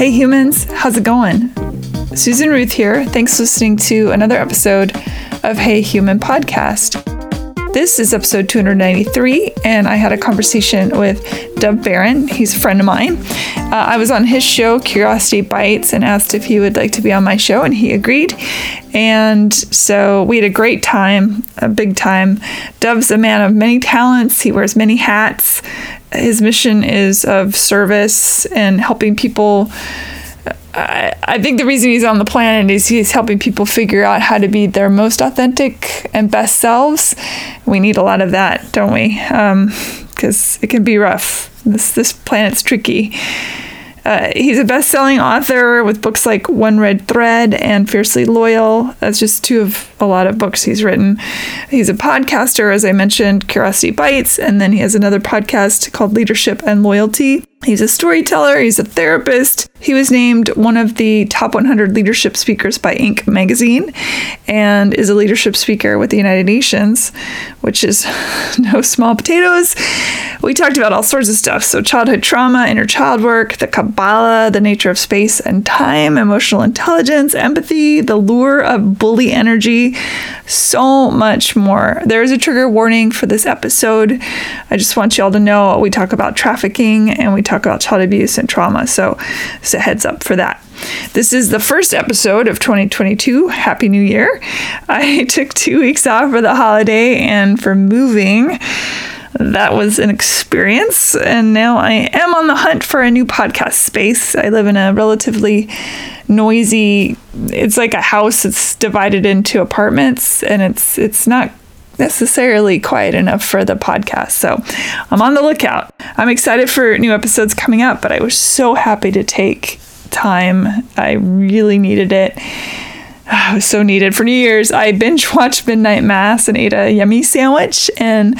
Hey humans, how's it going? Susan Ruth here. Thanks for listening to another episode of Hey Human Podcast. This is episode 293, and I had a conversation with Dov Baron. He's a friend of mine. Uh, I was on his show, Curiosity Bites, and asked if he would like to be on my show, and he agreed. And so we had a great time, a big time. Dov's a man of many talents, he wears many hats. His mission is of service and helping people I, I think the reason he's on the planet is he's helping people figure out how to be their most authentic and best selves. We need a lot of that, don't we? Because um, it can be rough. This this planet's tricky. Uh, he's a best-selling author with books like One Red Thread and Fiercely Loyal. That's just two of a lot of books he's written. He's a podcaster, as I mentioned, Curiosity Bites, and then he has another podcast called Leadership and Loyalty. He's a storyteller, he's a therapist. He was named one of the top 100 leadership speakers by Inc. magazine and is a leadership speaker with the United Nations, which is no small potatoes. We talked about all sorts of stuff. So, childhood trauma, inner child work, the Kabbalah, the nature of space and time, emotional intelligence, empathy, the lure of bully energy, so much more. There is a trigger warning for this episode. I just want you all to know we talk about trafficking and we talk about child abuse and trauma. So, a heads up for that. This is the first episode of 2022. Happy New Year. I took two weeks off for the holiday and for moving. That was an experience, and now I am on the hunt for a new podcast space. I live in a relatively noisy, it's like a house that's divided into apartments, and it's it's not necessarily quiet enough for the podcast. So I'm on the lookout. I'm excited for new episodes coming up, but I was so happy to take time. I really needed it. It was so needed. For New Year's, I binge watched Midnight Mass and ate a yummy sandwich and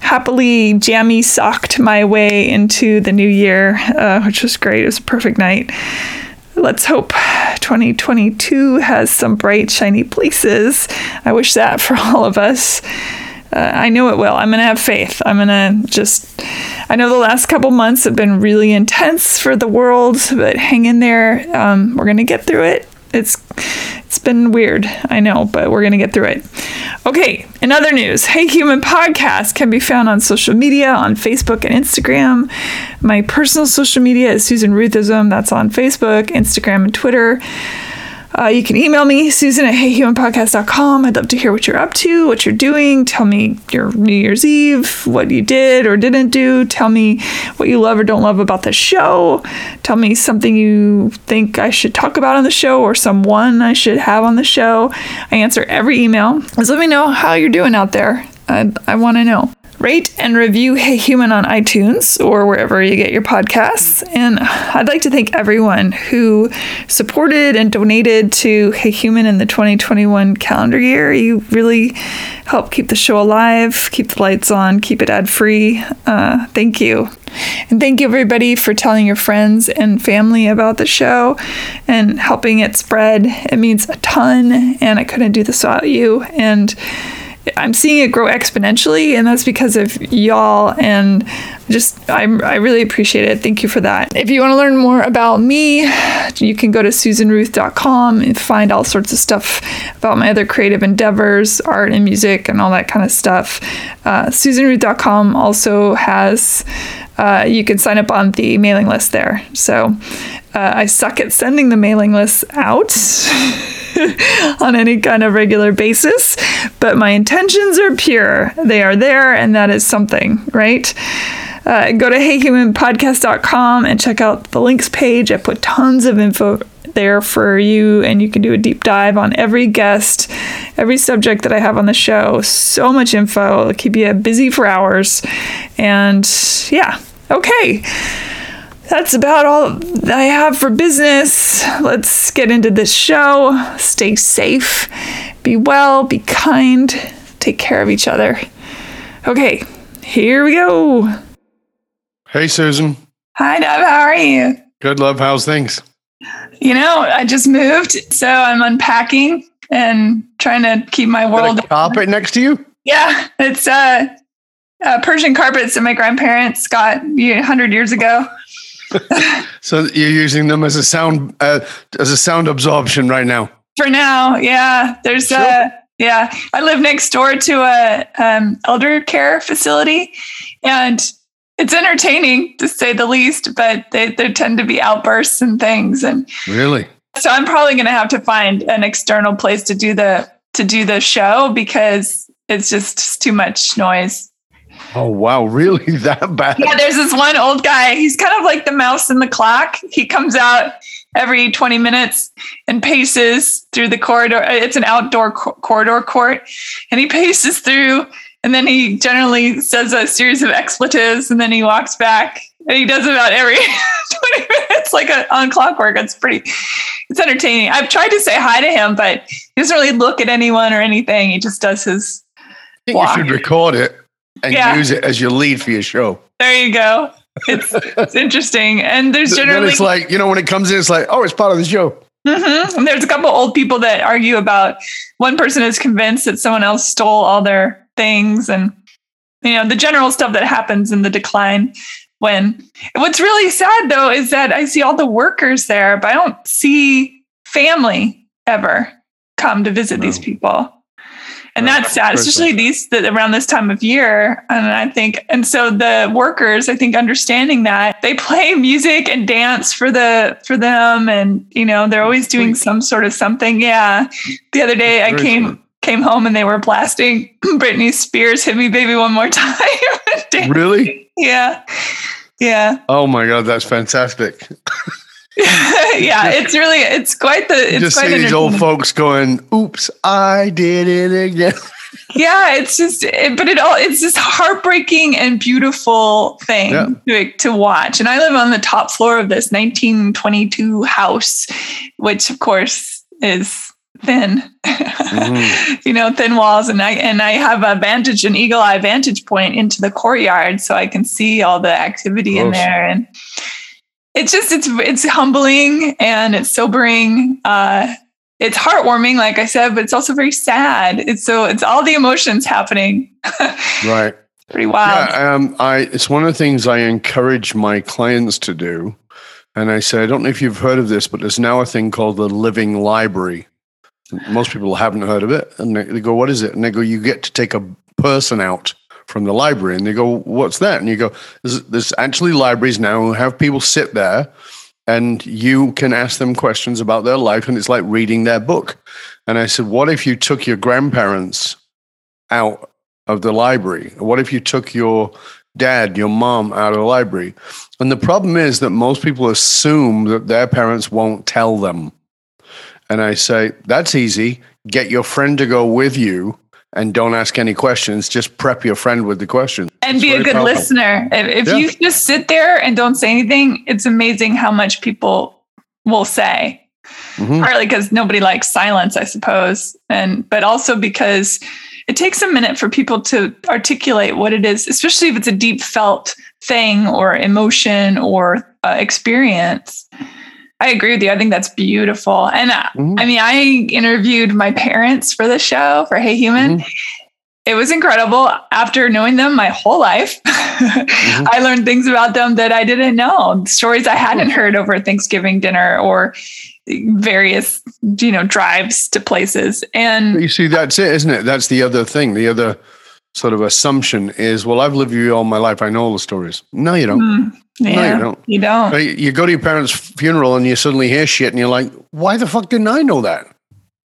happily jammy socked my way into the new year, uh, which was great. It was a perfect night. Let's hope 2022 has some bright, shiny places. I wish that for all of us. Uh, I know it will. I'm going to have faith. I'm going to just. I know the last couple months have been really intense for the world, but hang in there. Um, we're going to get through it. It's it's been weird, I know, but we're gonna get through it. Okay, in other news, Hey Human podcast can be found on social media on Facebook and Instagram. My personal social media is Susan Ruthism. That's on Facebook, Instagram, and Twitter. Uh, you can email me, Susan at heyhumanpodcast.com. I'd love to hear what you're up to, what you're doing. Tell me your New Year's Eve, what you did or didn't do. Tell me what you love or don't love about the show. Tell me something you think I should talk about on the show or someone I should have on the show. I answer every email. Just let me know how you're doing out there. I, I want to know. Rate and review Hey Human on iTunes or wherever you get your podcasts. And I'd like to thank everyone who supported and donated to Hey Human in the 2021 calendar year. You really help keep the show alive, keep the lights on, keep it ad free. Uh, thank you. And thank you, everybody, for telling your friends and family about the show and helping it spread. It means a ton, and I couldn't do this without you. And I'm seeing it grow exponentially, and that's because of y'all. And just, I, I really appreciate it. Thank you for that. If you want to learn more about me, you can go to susanruth.com and find all sorts of stuff about my other creative endeavors, art and music, and all that kind of stuff. Uh, susanruth.com also has, uh, you can sign up on the mailing list there. So uh, I suck at sending the mailing list out. on any kind of regular basis, but my intentions are pure. They are there, and that is something, right? Uh, go to heyhumanpodcast.com and check out the links page. I put tons of info there for you, and you can do a deep dive on every guest, every subject that I have on the show. So much info. It'll keep you busy for hours. And yeah, okay that's about all I have for business. Let's get into this show. Stay safe, be well, be kind, take care of each other. Okay, here we go. Hey, Susan. Hi, Deb. How are you? Good, love. How's things? You know, I just moved, so I'm unpacking and trying to keep my world. A carpet next to you? Yeah, it's uh, uh, Persian carpets that my grandparents got 100 years ago so you're using them as a sound uh, as a sound absorption right now. For now, yeah. There's Sure. a yeah. I live next door to a um, elder care facility, and it's entertaining to say the least. But they, there tend to be outbursts and things, and Really? so I'm probably going to have to find an external place to do the to do the show because it's just too much noise. Oh wow, really that bad? Yeah, there's this one old guy. He's kind of like the mouse in the clock. He comes out every 20 minutes and paces through the corridor. It's an outdoor co- corridor court, and he paces through. And then he generally says a series of expletives, and then he walks back. And he does about every 20 minutes, like a, on clockwork. It's pretty, it's entertaining. I've tried to say hi to him, but he doesn't really look at anyone or anything. He just does his. I think you should record it and Yeah. use it as your lead for your show. There you go. It's, it's interesting. And there's Then generally it's like you know when it comes in, it's like oh, it's part of the show. Hmm And there's a couple old people that argue about one person is convinced that someone else stole all their things and you know the general stuff that happens in the decline when what's really sad though is that I see all the workers there, but I don't see family ever come to visit these people. And that's sad, that's especially these that around this time of year. And I think, and so the workers, I think, understanding that they play music and dance for the for them, and you know they're always doing some sort of something. Yeah. The other day, I came came home and they were blasting Britney Spears "Hit Me, Baby, One More Time." Really? yeah, yeah, Oh my god, that's fantastic. yeah. It's really, it's quite the. It's just quite see these old folks going, "Oops, I did it again." yeah it's just it, but it all it's this heartbreaking and beautiful thing Yeah. to, to watch and i live on the top floor of this 1922 house which of course is thin Mm-hmm. you know thin walls and i and i have a vantage an eagle eye vantage point into the courtyard so i can see all the activity in there and it's just it's it's humbling and it's sobering uh it's heartwarming like i said but it's also very sad it's so it's all the emotions happening Right. pretty wild Yeah, um, I it's one of the things I encourage my clients to do, and I say I don't know if you've heard of this, but there's now a thing called the Living Library. Most people haven't heard of it, and they, they go, "What is it?" And they go, "You get to take a person out from the library," and they go, "What's that?" And you go, "There's, there's actually libraries now who have people sit there." And you can ask them questions about their life, and it's like reading their book. And I said, What if you took your grandparents out of the library? What if you took your dad, your mom out of the library? And the problem is that most people assume that their parents won't tell them. And I say, that's easy. Get your friend to go with you and don't ask any questions. Just prep your friend with the questions. and It's be a good powerful. listener if, if Yeah. you just sit there and don't say anything it's amazing how much people will say Mhm. partly because nobody likes silence i suppose and but also because it takes a minute for people to articulate what it is especially if it's a deep felt thing or emotion or uh, experience i agree with you. I think that's beautiful. And uh, Mhm. i mean i interviewed my parents for the show for hey human. It was incredible. After knowing them my whole life i learned things about them that i didn't know. Stories i hadn't heard over thanksgiving dinner or various you know drives to places. And you see, that's it, isn't it? That's the other thing. The other sort of assumption is, well, I've lived with you all my life. I know all the stories. No, you don't. mm, yeah, you don't. you don't? You go to your parents' funeral and you suddenly hear shit and you're like, why the fuck didn't I know that?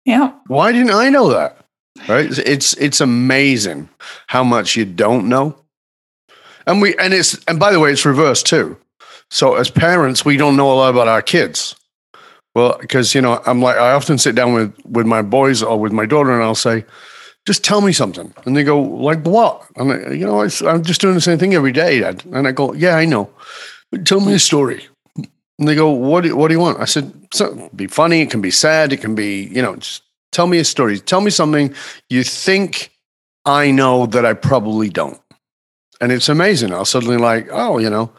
yeah Why didn't I know that? Right? It's- It's it's amazing how much you don't know. And we and it's and by the way, it's reversed too. So as parents, we don't know a lot about our kids. Well, because you know, I'm like I often sit down with with my boys or with my daughter and I'll say, just tell me something. And they go, like what? And I, you know, I'm just doing the same thing every day, Dad. And I go, yeah, I know. But tell me a story. And they go, what do, what do you want? I said, so, be funny. It can be sad. It can be, you know, just tell me a story. Tell me something you think I know that I probably don't. And it's amazing. I'll suddenly like, oh, you know,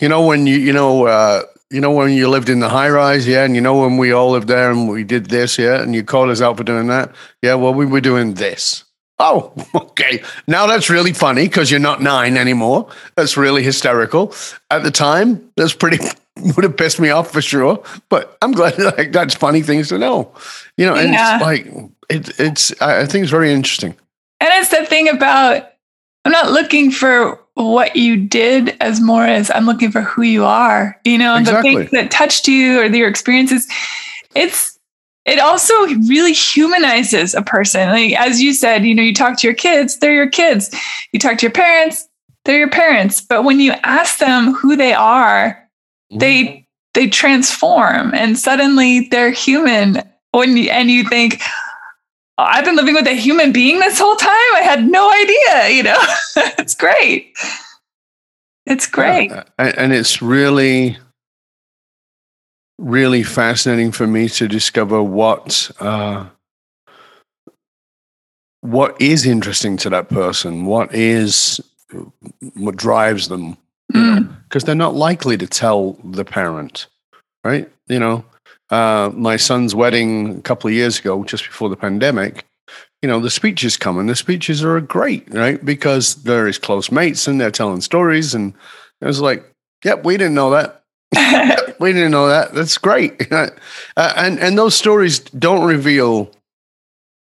you know, when you, you know, uh, you know, when you lived in the high rise, yeah, and you know, when we all lived there and we did this, yeah, and you called us out for doing that, yeah, well, we were doing this. Oh, okay. Now that's really funny because you're not nine anymore. That's really hysterical. At the time, that's pretty would have pissed me off for sure. But I'm glad like that's funny things to know. You know, and Yeah. it's like it, it's I I think it's very interesting. And it's the thing about I'm not looking for what you did as more as I'm looking for who you are. You know, Exactly. the things that touched you or your experiences. It's it also really humanizes a person. Like as you said, you know, you talk to your kids, they're your kids. You talk to your parents, they're your parents. But when you ask them who they are, mm-hmm. they they transform and suddenly they're human when you, and you think "Oh, i've been living with a human being this whole time. I had no idea you know? It's great. It's great. and, it's really, really fascinating for me to discover what uh, what is interesting to that person, what is what drives them, Mm, because they're not likely to tell the parent, right? You know, uh, my son's wedding a couple of years ago, just before the pandemic. You know, the speeches come and the speeches are great, right? Because they're his close mates and they're telling stories. And it was like, yep, we didn't know that. we didn't know that. That's great. uh, and and those stories don't reveal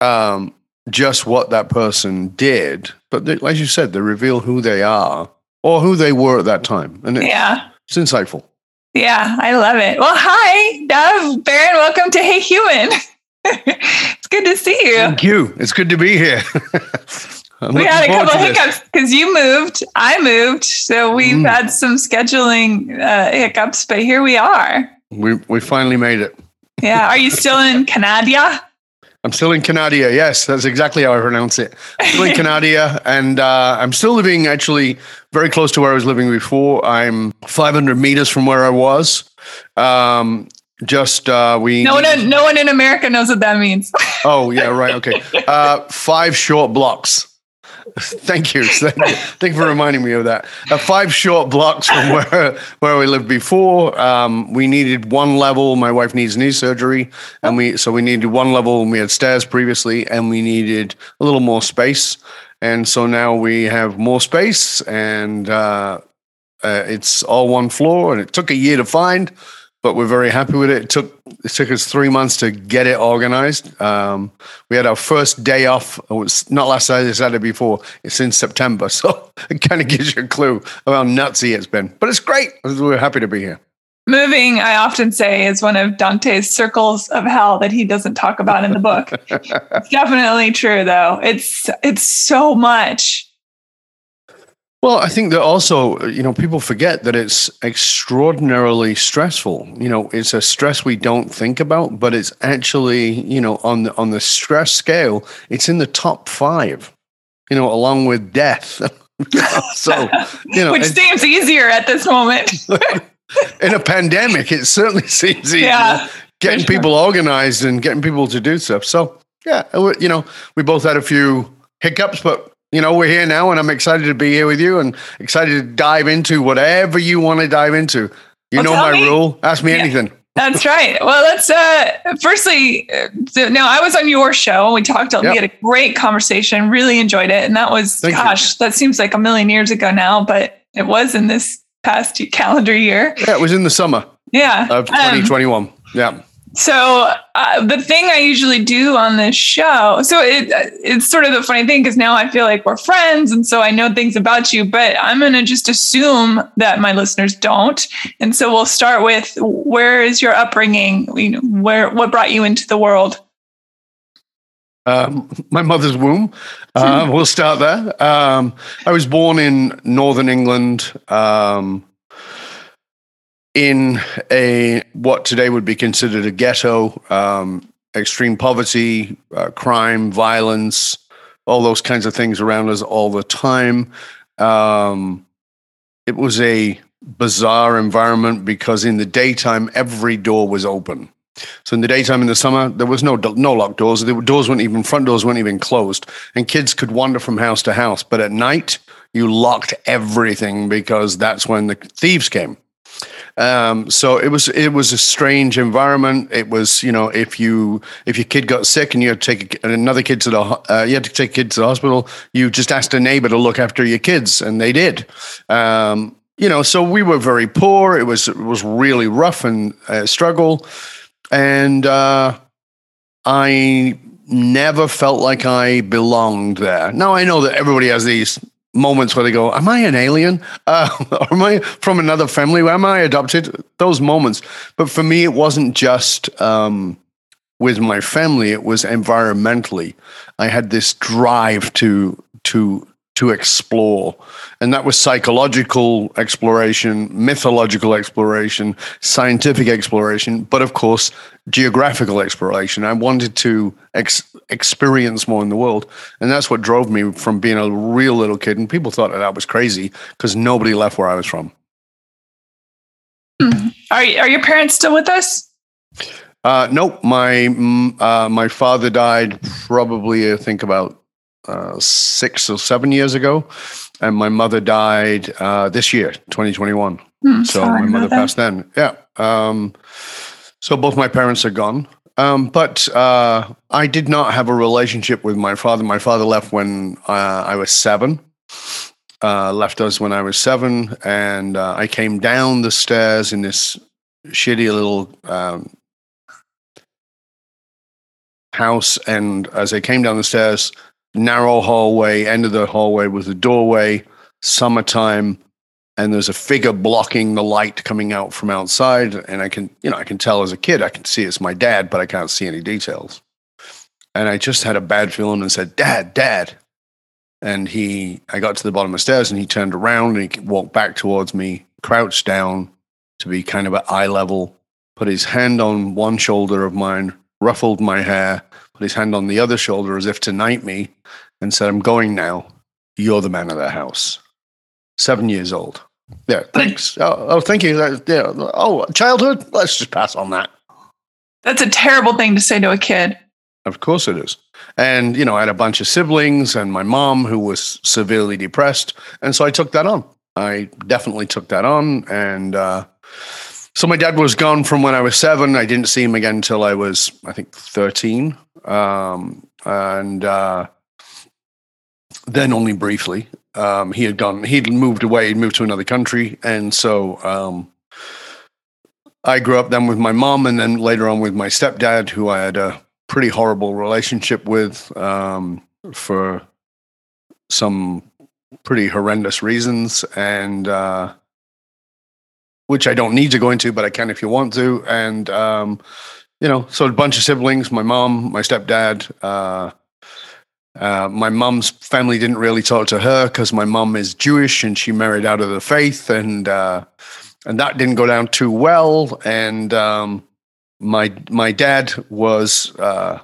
um, just what that person did, but they, as you said, they reveal who they are or who they were at that time, and yeah it's insightful. Yeah i love it well hi Dov Baron welcome to hey human it's good to see you Thank you. It's good to be here. We had a couple hiccups because you moved i moved so we've Mm. had some scheduling uh, hiccups but here we are We we finally made it. yeah are you still in canada I'm still in Canada. Yes, that's exactly how I pronounce it. Still in Canada, and uh, I'm still living actually very close to where I was living before. I'm 500 meters from where I was. Um, just uh, we. No one, in, no one in America knows what that means. Oh yeah, right. Okay, uh, five short blocks. Thank you. Thank you. Thank for reminding me of that. Uh, five short blocks from where where we lived before. Um, we needed one level. My wife needs knee surgery, and we so we needed one level. And we had stairs previously, and we needed a little more space. And so now we have more space, and uh, uh, it's all one floor. And it took a year to find, but we're very happy with it. It took it took us three months to get it organized. Um, we had our first day off. It was not last Saturday, Saturday before. It's in September, so it kind of gives you a clue of how nutsy it's been. But it's great. We're happy to be here. Moving, I often say, is one of Dante's circles of hell that he doesn't talk about in the book. it's definitely true, though. It's it's so much. Well, I think that also, you know, people forget that it's extraordinarily stressful. You know, it's a stress we don't think about, but it's actually, you know, on the on the stress scale, it's in the top five. You know, along with death. so, you know, which seems easier at this moment. in a pandemic, it certainly seems easier. Yeah, getting sure. people organized and getting people to do stuff. So, yeah, you know, we both had a few hiccups, but you know, we're here now, and I'm excited to be here with you, and excited to dive into whatever you want to dive into. You Well, know my me. rule. Ask me Yeah. anything. That's right. Well, let's uh firstly uh, so now I was on your show and we talked Yep. we had a great conversation, really enjoyed it. And that was Thank you. gosh, that seems like a million years ago now, but it was in this past calendar year. Yeah, it was in the summer Yeah. of Um, 2021. yeah. So uh, the thing I usually do on this show, so it it's sort of the funny thing because now I feel like we're friends, and so I know things about you. But I'm going to just assume that my listeners don't, and so we'll start with where is your upbringing? You know, where what brought you into the world? Um, my mother's womb. Uh, we'll start there. Um, I was born in northern England, um, in a what today would be considered a ghetto. Um, extreme poverty, uh, crime, violence, all those kinds of things around us all the time. Um, it was a bizarre environment because in the daytime every door was open. So in the daytime in the summer, there was no no locked doors. The doors weren't even front doors weren't even closed, and kids could wander from house to house. But at night, you locked everything because that's when the thieves came. Um, so it was it was a strange environment. It was you know if you if your kid got sick and you had to take another kid to the uh, you had to take a kid to the hospital, you just asked a neighbor to look after your kids, and they did. Um, you know, so we were very poor. It was it was really rough and uh, struggle, and uh, I never felt like I belonged there. Now I know that everybody has these moments where they go, "Am I an alien? Uh, am I from another family? Am I adopted?" Those moments, but for me, it wasn't just um, with my family; it was environmentally. I had this drive to to to explore. And that was psychological exploration, mythological exploration, scientific exploration, but of course, geographical exploration. I wanted to ex- experience more in the world. And that's what drove me from being a real little kid. And people thought that I was crazy because nobody left where I was from. Hmm. Are, are your parents still with us? Uh, nope. My, uh, my father died probably, I think, about uh, six or seven years ago, and my mother died uh, this year, 2021. Mm, so my mother passed then. Yeah. Um, so both my parents are gone. Um, but uh, I did not have a relationship with my father. My father left when uh, I was seven. Uh, left us when I was seven, and uh, I came down the stairs in this shitty little um, house. And as I came down the stairs, narrow hallway, end of the hallway was a doorway, summertime, and there's a figure blocking the light coming out from outside. And I can, you know, I can tell as a kid, I can see it's my dad, but I can't see any details. And I just had a bad feeling and said, Dad, Dad. And he, I got to the bottom of the stairs and he turned around and he walked back towards me, crouched down to be kind of at eye level, put his hand on one shoulder of mine, ruffled my hair, put his hand on the other shoulder as if to knight me, and said, I'm going now. You're the man of the house. Seven years old. Yeah, thanks. Oh, oh thank you. yeah. Oh, childhood? Let's just pass on that. That's a terrible thing to say to a kid. Of course it is. And, you know, I had a bunch of siblings and my mom who was severely depressed. And so I took that on. I definitely took that on. And, uh, so my dad was gone from when I was seven. I didn't see him again until I was, I think, 13. Um, and uh, then only briefly. Um, he had gone, he'd moved away, he'd moved to another country. And so um, I grew up then with my mom and then later on with my stepdad, who I had a pretty horrible relationship with um, for some pretty horrendous reasons. And, uh, which I don't need to go into, but I can if you want to. And um, you know, so a bunch of siblings, my mom, my stepdad. Uh, uh, my mom's family didn't really talk to her because my mom is Jewish and she married out of the faith, and uh, and that didn't go down too well. And um, my my dad was uh,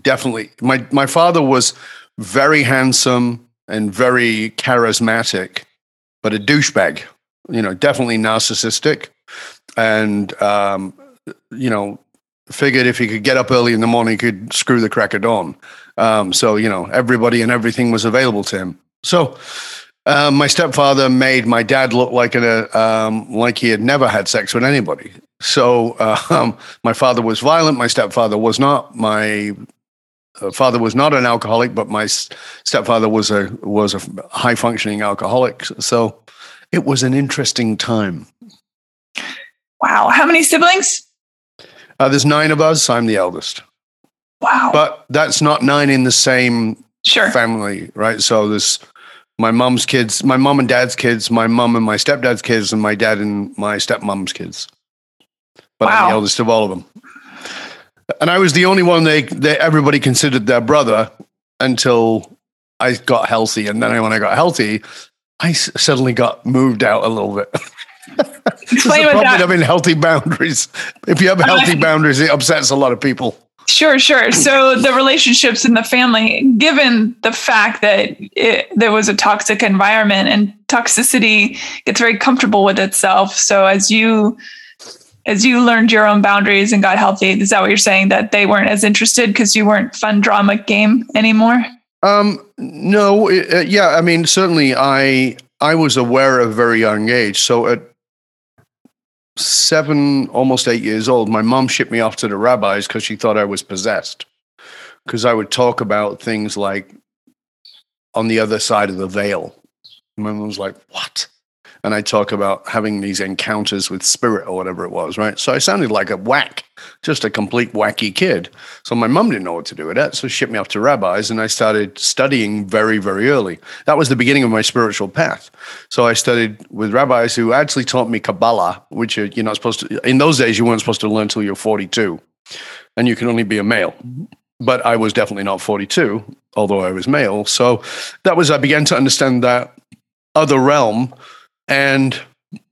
definitely my my father was very handsome and very charismatic, but a douchebag you know, definitely narcissistic, and um, you know, figured if he could get up early in the morning, he could screw the crack of dawn. Um, so you know, everybody and everything was available to him. So. Um, my stepfather made my dad look like a um, like he had never had sex with anybody. So uh, my father was violent. My stepfather was not. My uh, father was not an alcoholic, but my stepfather was a was a high functioning alcoholic. So it was an interesting time. Wow. How many siblings? Uh, there's nine of us. I'm the eldest. Wow. But that's not nine in the same sure. family, right? So there's my mom's kids, my mom and dad's kids, my mom and my stepdad's kids, and my dad and my stepmom's kids. But wow. I'm the eldest of all of them. And I was the only one they, they everybody considered their brother until I got healthy. And then when I got healthy, I suddenly got moved out a little bit. Explain what that. having healthy boundaries. If you have healthy boundaries, it upsets a lot of people. Sure, sure. So the relationships in the family, given the fact that it, there was a toxic environment and toxicity gets very comfortable with itself. So as you as you learned your own boundaries and got healthy, is that what you're saying? That they weren't as interested because you weren't fun drama game anymore? Um, no, uh, yeah, I mean, certainly, I I was aware of a very young age. So at seven, almost eight years old, my mom shipped me off to the rabbis because she thought I was possessed. Because I would talk about things like on the other side of the veil. My mom was like, What? And I talk about having these encounters with spirit or whatever it was, right? So I sounded like a whack, just a complete wacky kid. So my mom didn't know what to do with that. So she shipped me off to rabbis and I started studying very, very early. That was the beginning of my spiritual path. So I studied with rabbis who actually taught me Kabbalah, which uh, you're not supposed to, in those days, you weren't supposed to learn until you're 42 and you can only be a male but I was definitely not 42, although I was male. So that was, I began to understand that other realm and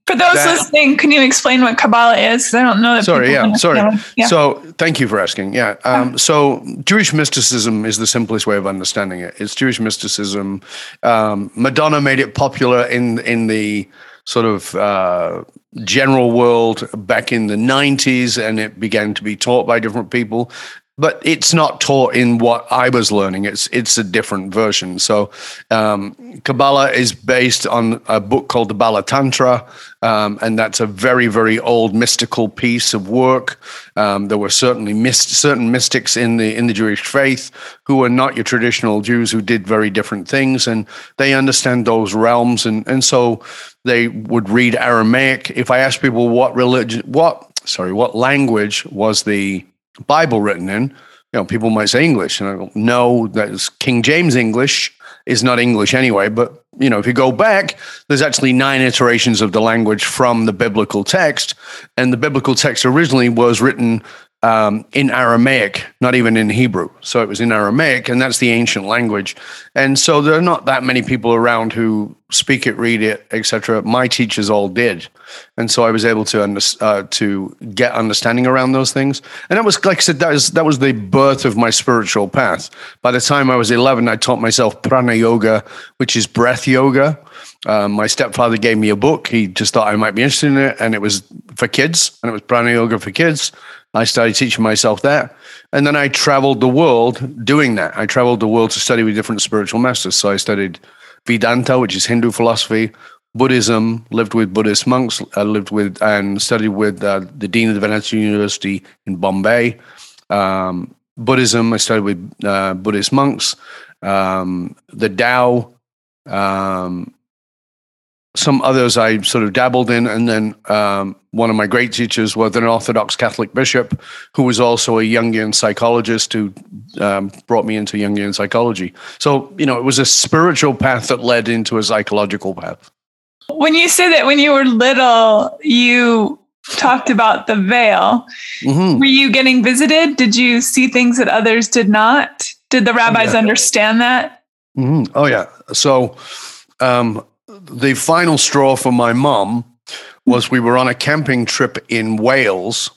for those that, listening, can you explain what Kabbalah is? Because I don't know that. Sorry, yeah, sorry. Yeah. So, thank you for asking. Yeah. Um, so, Jewish mysticism is the simplest way of understanding it. It's Jewish mysticism. Um, Madonna made it popular in in the sort of uh, general world back in the 90s, and it began to be taught by different people but it's not taught in what I was learning. It's it's a different version. So um, Kabbalah is based on a book called the Bala Tantra, um, and that's a very very old mystical piece of work. Um, there were certainly certain mystics in the in the Jewish faith who were not your traditional Jews who did very different things, and they understand those realms, and and so they would read Aramaic. If I ask people what religion, what sorry, what language was the Bible written in, you know, people might say English, and I go, no, that's King James English is not English anyway. But you know, if you go back, there's actually nine iterations of the language from the biblical text, and the biblical text originally was written um, in Aramaic, not even in Hebrew. So it was in Aramaic, and that's the ancient language. And so there are not that many people around who speak it, read it, etc. My teachers all did, and so I was able to under, uh, to get understanding around those things. And that was, like I said, that was that was the birth of my spiritual path. By the time I was eleven, I taught myself prana yoga, which is breath yoga. Um, my stepfather gave me a book. He just thought I might be interested in it, and it was for kids, and it was prana yoga for kids. I started teaching myself that. And then I traveled the world doing that. I traveled the world to study with different spiritual masters. So I studied Vedanta, which is Hindu philosophy, Buddhism, lived with Buddhist monks, I lived with and studied with uh, the Dean of the Vedanta University in Bombay. Um, Buddhism, I studied with uh, Buddhist monks. Um, the Tao, um, some others I sort of dabbled in, and then um, one of my great teachers was an Orthodox Catholic bishop who was also a Jungian psychologist who um, brought me into Jungian psychology. So you know, it was a spiritual path that led into a psychological path. When you say that when you were little, you talked about the veil. Mm-hmm. Were you getting visited? Did you see things that others did not? Did the rabbis yeah. understand that? Mm-hmm. Oh yeah. So. Um, the final straw for my mom was we were on a camping trip in Wales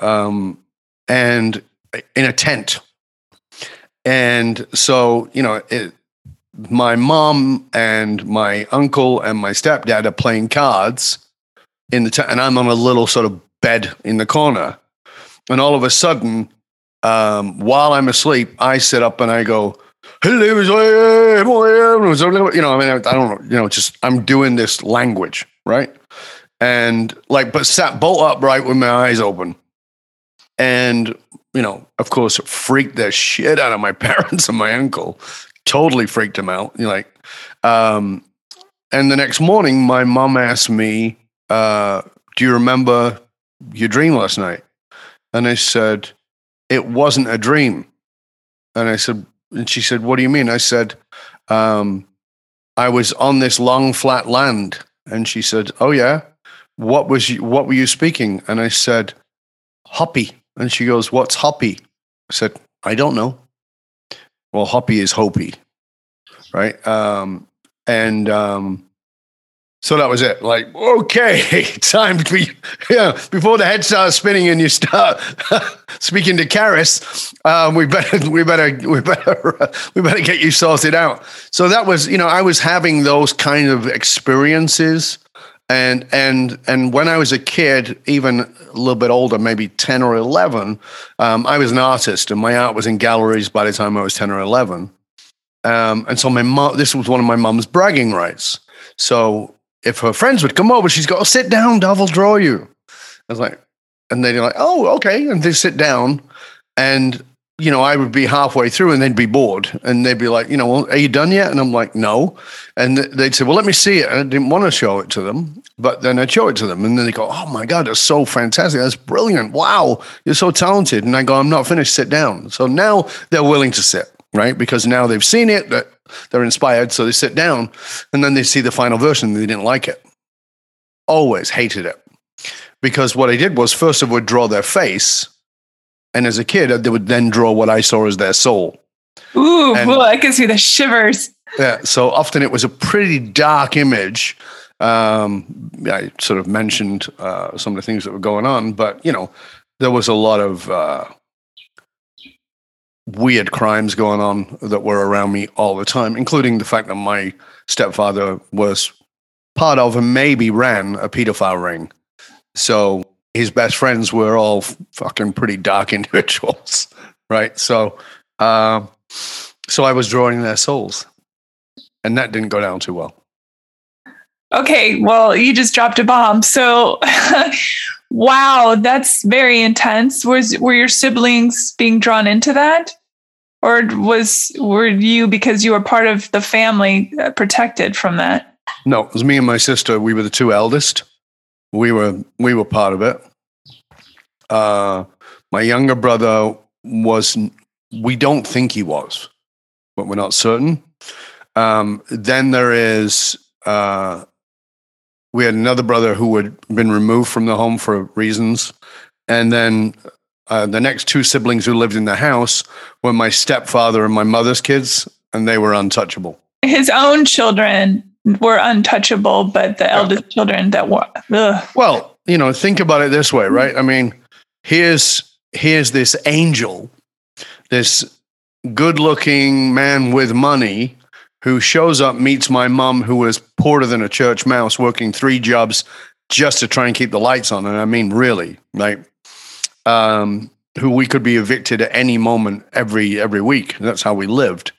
um, and in a tent. And so, you know, it, my mom and my uncle and my stepdad are playing cards in the tent, and I'm on a little sort of bed in the corner. And all of a sudden, um, while I'm asleep, I sit up and I go, you know, I mean, I don't know, you know, just I'm doing this language, right? And like, but sat bolt upright with my eyes open. And, you know, of course, freaked the shit out of my parents and my uncle. Totally freaked them out. You like, um, and the next morning, my mom asked me, uh, Do you remember your dream last night? And I said, It wasn't a dream. And I said, and she said, What do you mean? I said, um, I was on this long flat land. And she said, Oh, yeah. What was you, what were you speaking? And I said, Hoppy. And she goes, What's Hoppy? I said, I don't know. Well, Hoppy is Hopi, right? Um, and um, so that was it. Like, okay, time to be, yeah, before the head starts spinning and you start speaking to Karis, um, we better, we better, we better, uh, we better get you sorted out. So that was, you know, I was having those kind of experiences. And, and, and when I was a kid, even a little bit older, maybe 10 or 11, um, I was an artist and my art was in galleries by the time I was 10 or 11. Um, and so my mom, this was one of my mom's bragging rights. So if her friends would come over, she's got to sit down, Dov will draw you. I was like, and they're like, oh, okay. And they sit down and, you know, I would be halfway through and they'd be bored and they'd be like, you know, well, are you done yet? And I'm like, no. And they'd say, well, let me see it. And I didn't want to show it to them, but then I'd show it to them. And then they go, oh my God, that's so fantastic. That's brilliant. Wow. You're so talented. And I go, I'm not finished. Sit down. So now they're willing to sit, right? Because now they've seen it, that they're inspired. So they sit down and then they see the final version and they didn't like it. Always hated it because what I did was first I would draw their face, and as a kid, they would then draw what I saw as their soul. Ooh, and, I can see the shivers. Yeah, so often it was a pretty dark image. Um, I sort of mentioned uh, some of the things that were going on, but you know, there was a lot of uh, weird crimes going on that were around me all the time, including the fact that my stepfather was part of and maybe ran a pedophile ring. So his best friends were all fucking pretty dark individuals, right? So, uh, so I was drawing their souls, and that didn't go down too well. Okay, well, you just dropped a bomb. So, wow, that's very intense. Was were your siblings being drawn into that, or was were you because you were part of the family uh, protected from that? No, it was me and my sister. We were the two eldest we were we were part of it. Uh, my younger brother was. We don't think he was, but we're not certain. Um, then there is. Uh, we had another brother who had been removed from the home for reasons, and then uh, the next two siblings who lived in the house were my stepfather and my mother's kids, and they were untouchable. His own children were untouchable, but the eldest children that were. Ugh. Well, you know, think about it this way, right? I mean, here's here's this angel, this good-looking man with money who shows up, meets my mom, who was poorer than a church mouse, working three jobs just to try and keep the lights on. And I mean, really, right? Um, who we could be evicted at any moment every every week. That's how we lived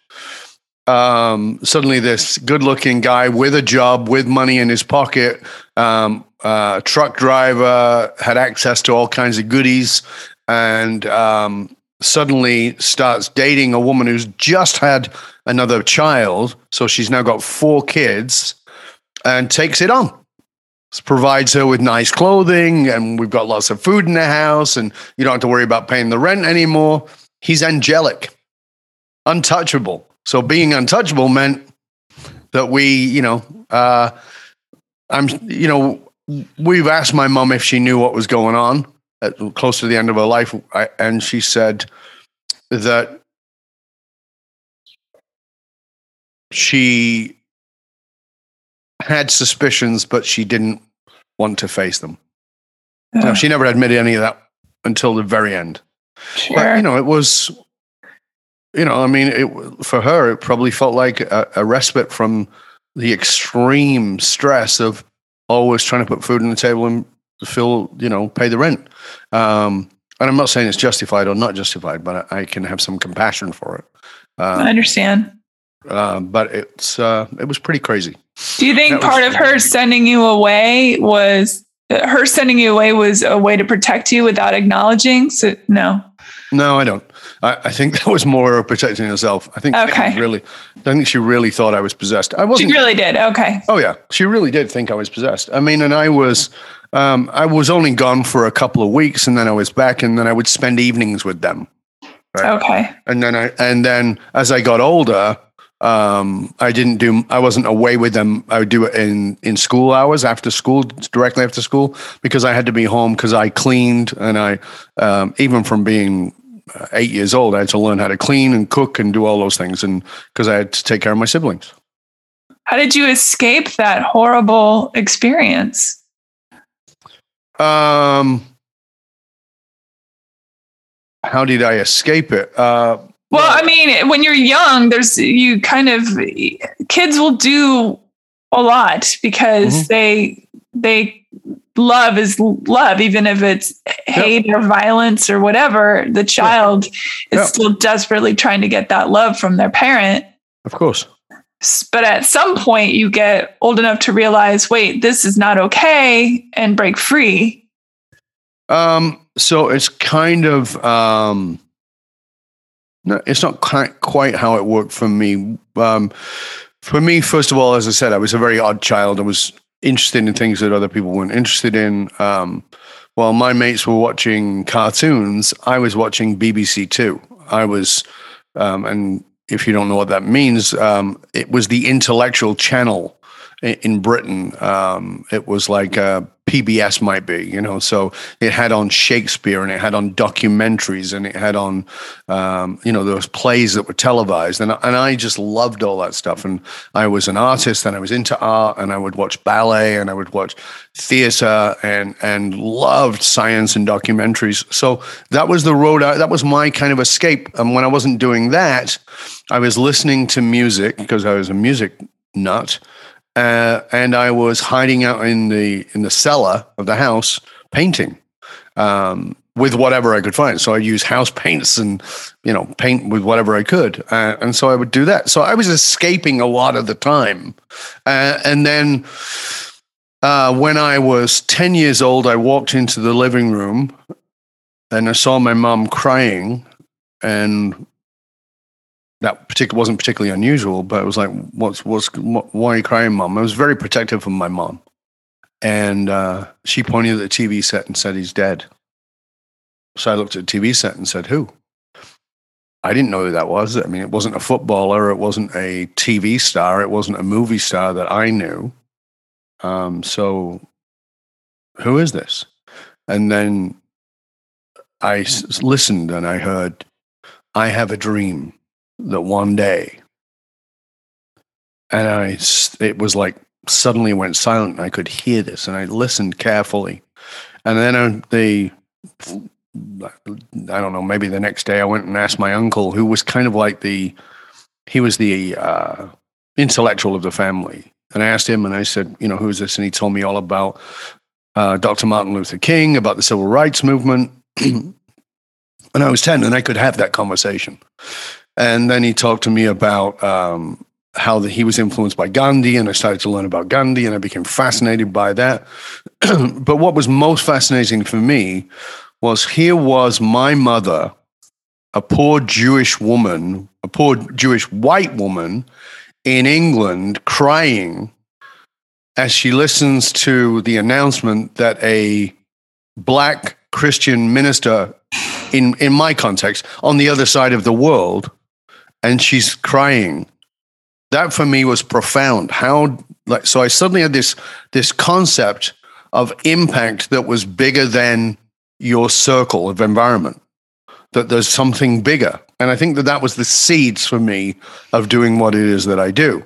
um, suddenly this good looking guy with a job, with money in his pocket, um, uh, truck driver, had access to all kinds of goodies, and um, suddenly starts dating a woman who's just had another child. So she's now got four kids and takes it on. Provides her with nice clothing, and we've got lots of food in the house, and you don't have to worry about paying the rent anymore. He's angelic, untouchable so being untouchable meant that we, you know, uh, I'm, you know, we've asked my mom if she knew what was going on at close to the end of her life, I, and she said that she had suspicions, but she didn't want to face them. Uh, she never admitted any of that until the very end. Sure. But, you know, it was you know, I mean, it, for her, it probably felt like a, a, respite from the extreme stress of always trying to put food on the table and fill, you know, pay the rent. Um, and I'm not saying it's justified or not justified, but I, I can have some compassion for it. Uh, I understand. Uh, but it's uh, it was pretty crazy. Do you think part was, of her sending you away was her sending you away was a way to protect you without acknowledging? So no. No, I don't. I, I, think that was more protecting herself. I think okay. really, I think she really thought I was possessed. I wasn't. She really did. Okay. Oh yeah, she really did think I was possessed. I mean, and I was, um, I was only gone for a couple of weeks, and then I was back, and then I would spend evenings with them. Right? Okay. And then I, and then as I got older, um, I didn't do. I wasn't away with them. I would do it in in school hours after school, directly after school, because I had to be home because I cleaned and I, um, even from being uh, eight years old, I had to learn how to clean and cook and do all those things, and because I had to take care of my siblings. How did you escape that horrible experience? Um, how did I escape it? Uh, well, I mean, when you're young, there's you kind of kids will do a lot because mm-hmm. they they love is love, even if it's hate yep. or violence or whatever. The child yep. is still desperately trying to get that love from their parent. Of course. But at some point, you get old enough to realize, wait, this is not okay, and break free. Um, so it's kind of um, no, it's not quite how it worked for me. Um, for me, first of all, as I said, I was a very odd child. I was interested in things that other people weren't interested in. Um, while my mates were watching cartoons, I was watching BBC Two. I was, um, and if you don't know what that means, um, it was the intellectual channel in Britain. Um, it was like uh, PBS might be, you know. So it had on Shakespeare and it had on documentaries and it had on, um, you know, those plays that were televised. And, and I just loved all that stuff. And I was an artist and I was into art and I would watch ballet and I would watch theater and, and loved science and documentaries. So that was the road. I, that was my kind of escape. And when I wasn't doing that, I was listening to music because I was a music nut uh, and I was hiding out in the in the cellar of the house painting um, with whatever I could find. So I'd use house paints and you know paint with whatever I could, uh, and so I would do that. So I was escaping a lot of the time, uh, and then. Uh, when I was 10 years old, I walked into the living room and I saw my mom crying. And that particular wasn't particularly unusual, but it was like, what's what's what, why are you crying, mom? I was very protective of my mom, and uh, she pointed at the TV set and said, "He's dead." So I looked at the TV set and said, "Who?" I didn't know who that was. I mean, it wasn't a footballer, it wasn't a TV star, it wasn't a movie star that I knew. Um, so, who is this? And then I s- listened and I heard, I have a dream that one day, and I, it was like suddenly went silent. And I could hear this, and I listened carefully, and then uh, they, I don't know, maybe the next day I went and asked my uncle, who was kind of like the, he was the uh, intellectual of the family, and I asked him, and I said, you know, who's this? And he told me all about uh, Dr. Martin Luther King, about the civil rights movement. and I was 10 and I could have that conversation. And then he talked to me about um, how the, he was influenced by Gandhi, and I started to learn about Gandhi, and I became fascinated by that. but what was most fascinating for me was here was my mother, a poor Jewish woman, a poor Jewish white woman in England, crying as she listens to the announcement that a black Christian minister in in my context on the other side of the world and she's crying. That for me was profound. How like so i suddenly had this this concept of impact that was bigger than your circle of environment that there's something bigger. And i think that that was the seeds for me of doing what it is that i do.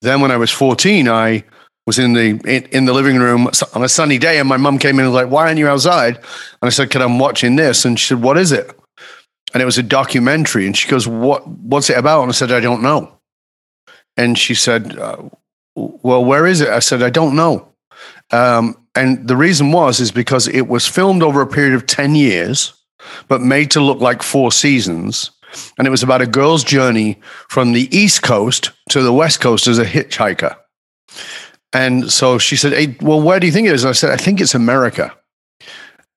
Then when i was 14 i was in the in, in the living room on a sunny day and my mum came in and was like why aren't you outside? And i said "Cause i'm watching this. And she said what is it and it was a documentary. And she goes, "What? What's it about?" And I said, "I don't know." And she said, uh, "Well, where is it?" I said, "I don't know." Um, and the reason was is because it was filmed over a period of ten years, but made to look like four seasons. And it was about a girl's journey from the East Coast to the West Coast as a hitchhiker. And so she said, hey, Well, where do you think it is? And I said, I think it's America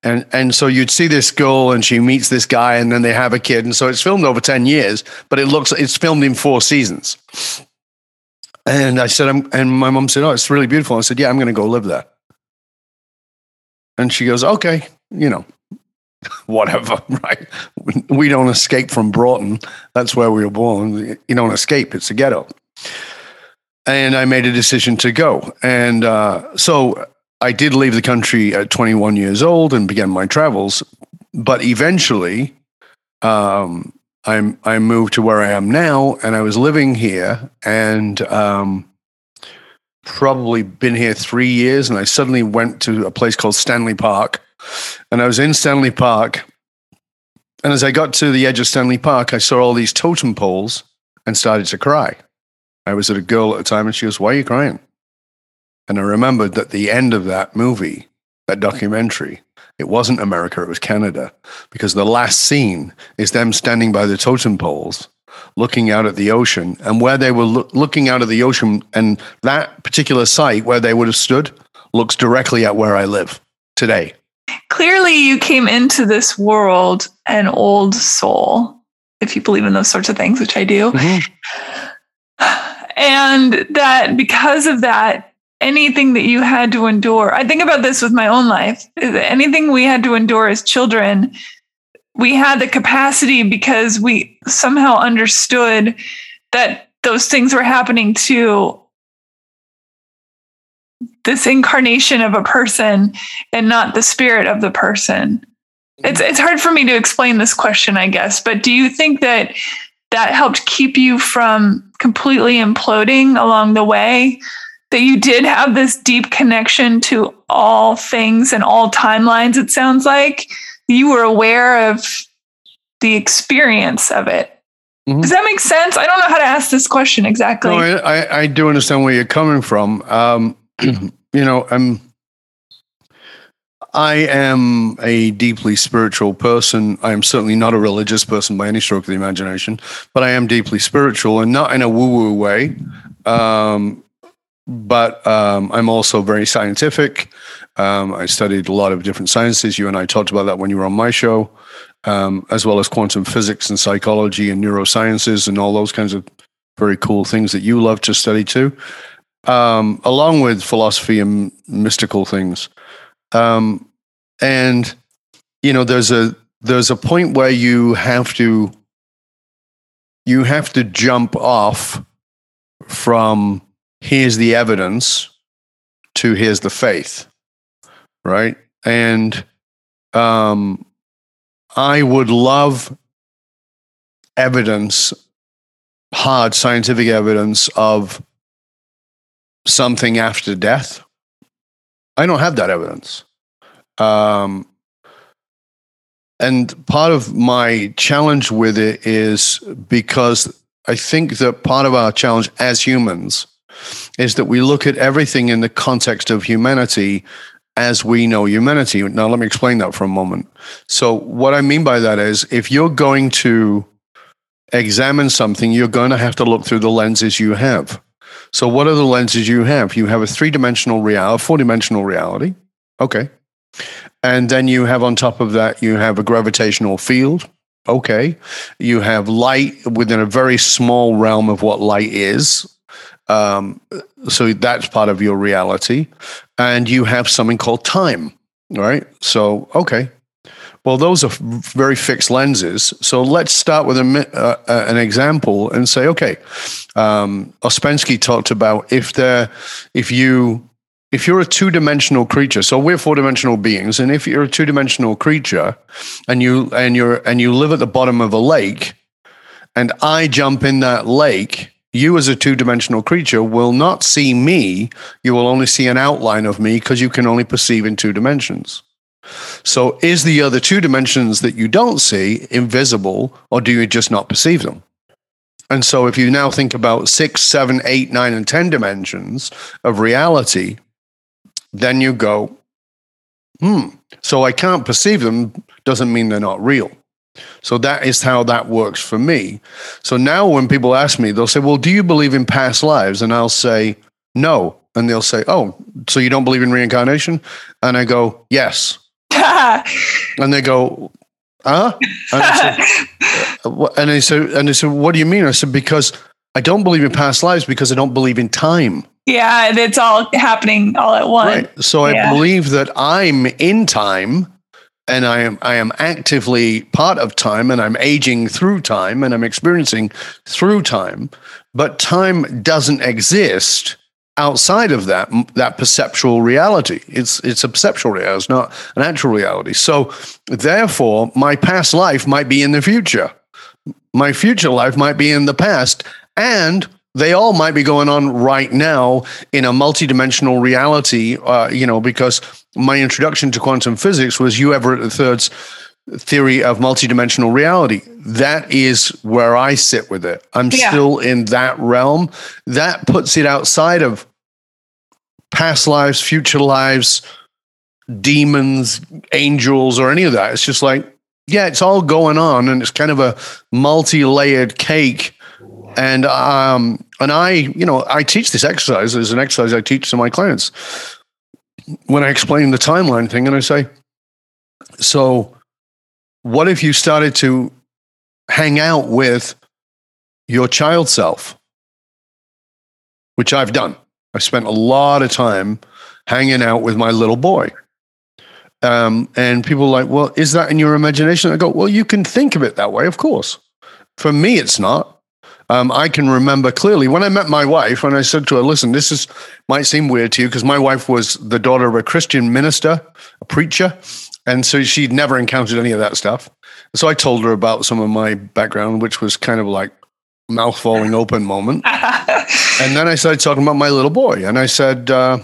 and and so you'd see this girl and she meets this guy and then they have a kid. And so it's filmed over 10 years but it looks it's filmed in four seasons. And i said I'm, and my mom said oh it's really beautiful. I said yeah i'm going to go live there. And she goes okay you know whatever right? We don't escape from broughton. That's where we were born. You don't escape. It's a ghetto. And i made a decision to go. And uh, so I did leave the country at 21 years old and began my travels, but eventually um, I, I moved to where I am now, and I was living here and um, probably been here three years. And I suddenly went to a place called Stanley Park, and I was in Stanley Park. And as I got to the edge of Stanley Park, I saw all these totem poles and started to cry. I was at a girl at the time, and she goes, "Why are you crying?" And I remembered that the end of that movie, that documentary, it wasn't America, it was Canada. Because the last scene is them standing by the totem poles, looking out at the ocean. And where they were lo- looking out at the ocean, and that particular site where they would have stood looks directly at where I live today. clearly you came into this world an old soul, if you believe in those sorts of things, which I do. Mm-hmm. And that because of that, anything that you had to endure, I think about this with my own life, anything we had to endure as children, we had the capacity because we somehow understood that those things were happening to this incarnation of a person and not the spirit of the person. Mm-hmm. It's it's hard for me to explain this question, I guess, but do you think that that helped keep you from completely imploding along the way? That you did have this deep connection to all things and all timelines, it sounds like. You were aware of the experience of it. Mm-hmm. Does that make sense? I don't know how to ask this question exactly. No, I, I do understand where you're coming from. Um, you know, I'm I am a deeply spiritual person. I am certainly not a religious person by any stroke of the imagination, but I am deeply spiritual and not in a woo woo way. Um, but um, I'm also very scientific. Um, I studied a lot of different sciences. You and I talked about that when you were on my show, um, as well as quantum physics and psychology and neurosciences and all those kinds of very cool things that you love to study too um, along with philosophy and mystical things. Um, and you know, there's a there's a point where you have to you have to jump off from here's the evidence to here's the faith, right? And um, I would love evidence, hard scientific evidence of something after death. I don't have that evidence. Um, and part of my challenge with it is because I think that part of our challenge as humans is that we look at everything in the context of humanity as we know humanity. Now, let me explain that for a moment. So, what I mean by that is if you're going to examine something, you're going to have to look through the lenses you have. So, what are the lenses you have? You have a three dimensional reality, four dimensional reality. Okay. And then you have on top of that, you have a gravitational field. Okay. You have light within a very small realm of what light is. Um, so that's part of your reality. And you have something called time. Right. So, okay. Well, those are very fixed lenses. So let's start with a, uh, uh, an example and say, okay, um, Ouspensky talked about if there, if you, if you're a two-dimensional creature, so we're four-dimensional beings, and if you're a two-dimensional creature, and you and you're and you live at the bottom of a lake, and I jump in that lake, you as a two-dimensional creature will not see me. You will only see an outline of me because you can only perceive in two dimensions. So, is the other two dimensions that you don't see invisible, or do you just not perceive them? And so, if you now think about six, seven, eight, nine, and 10 dimensions of reality, then you go, hmm, so I can't perceive them doesn't mean they're not real. So that is how that works for me. So now when people ask me, they'll say, Well, do you believe in past lives? And I'll say, No. And they'll say, Oh, so you don't believe in reincarnation? And I go, Yes. and they go, huh? And I, said, and I said, and I said, what do you mean? I said, because I don't believe in past lives because I don't believe in time. Yeah, it's all happening all at once. Right. So yeah. I believe that I'm in time and I am I am actively part of time and I'm aging through time and I'm experiencing through time, but time doesn't exist outside of that that perceptual reality. It's it's a perceptual reality, it's not an actual reality. So therefore, my past life might be in the future. My future life might be in the past, and they all might be going on right now in a multidimensional reality. Uh, you know, because my introduction to quantum physics was Hugh Everett III's theory of multidimensional reality. That is where I sit with it. I'm yeah. still in that realm. That puts it outside of past lives, future lives, demons, angels, or any of that. It's just like, yeah, it's all going on, and it's kind of a multi-layered cake. And um, and I, you know, I teach this exercise as an exercise I teach to my clients when I explain the timeline thing, and I say, So, what if you started to hang out with your child self? Which I've done. I spent a lot of time hanging out with my little boy. Um, and people are like, well, is that in your imagination? I go, well, you can think of it that way, of course. For me, it's not. Um, I can remember clearly when I met my wife, and I said to her, "Listen, this is might seem weird to you because my wife was the daughter of a Christian minister, a preacher, and so she'd never encountered any of that stuff. So I told her about some of my background, which was kind of like mouth falling open moment. and then I started talking about my little boy, and I said, uh,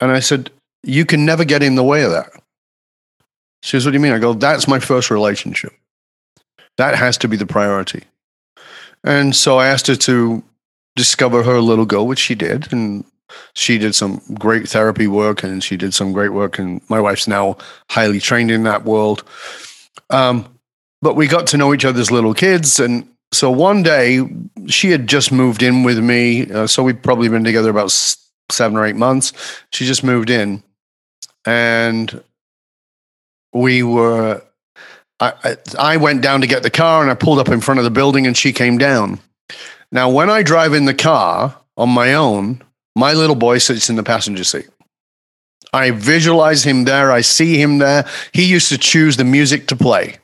and I said, you can never get in the way of that. She says, "What do you mean?" I go, "That's my first relationship. That has to be the priority." And so I asked her to discover her little girl, which she did. And she did some great therapy work and she did some great work. And my wife's now highly trained in that world. Um, but we got to know each other's little kids. And so one day she had just moved in with me. Uh, so we'd probably been together about seven or eight months. She just moved in. And we were I, I went down to get the car and I pulled up in front of the building and she came down. Now, when I drive in the car on my own, my little boy sits in the passenger seat. I visualize him there. I see him there. He used to choose the music to play.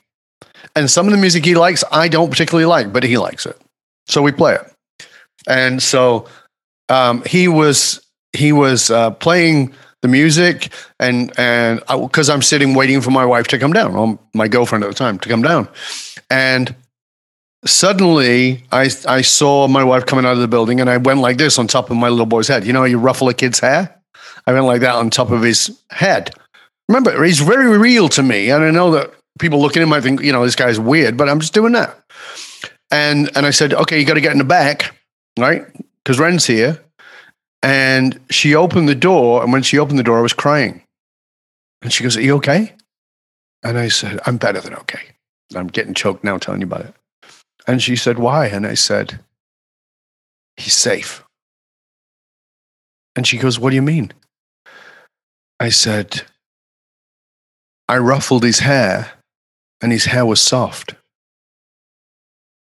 And some of the music he likes, I don't particularly like, but he likes it. So we play it. And so um, he was he was uh, playing the music and and because I'm sitting waiting for my wife to come down, or my girlfriend at the time to come down, and suddenly I I saw my wife coming out of the building, and I went like this on top of my little boy's head. You know, you ruffle a kid's hair. I went like that on top of his head. Remember, he's very real to me, and I know that people looking at him might think, you know, this guy's weird, but I'm just doing that. And and I said, okay, you got to get in the back, right? Because Ren's here. And she opened the door. And when she opened the door, I was crying. And she goes, Are you okay? And I said, I'm better than okay. I'm getting choked now telling you about it. And she said, Why? And I said, He's safe. And she goes, What do you mean? I said, I ruffled his hair and his hair was soft.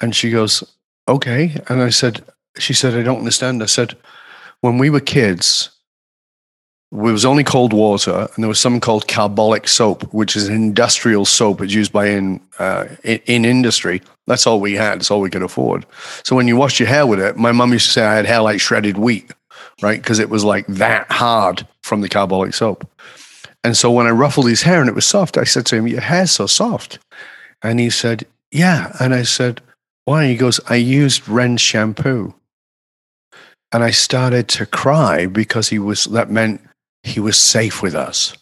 And she goes, Okay. And I said, She said, I don't understand. I said, when we were kids, it was only cold water, and there was something called carbolic soap, which is an industrial soap. It's used by in, uh, in, in industry. That's all we had. That's all we could afford. So when you washed your hair with it, my mum used to say I had hair like shredded wheat, right? Because it was like that hard from the carbolic soap. And so when I ruffled his hair and it was soft, I said to him, "Your hair's so soft," and he said, "Yeah." And I said, "Why?" He goes, "I used Ren shampoo." And I started to cry because he was, that meant he was safe with us.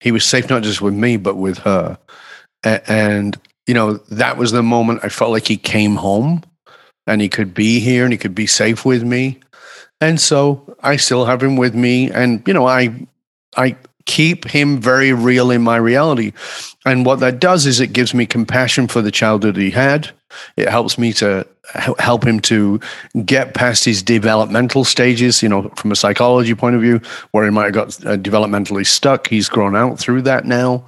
He was safe not just with me, but with her. And, you know, that was the moment I felt like he came home and he could be here and he could be safe with me. And so I still have him with me. And, you know, I, I keep him very real in my reality. And what that does is it gives me compassion for the childhood he had. It helps me to help him to get past his developmental stages, you know, from a psychology point of view, where he might have got uh, developmentally stuck. He's grown out through that now.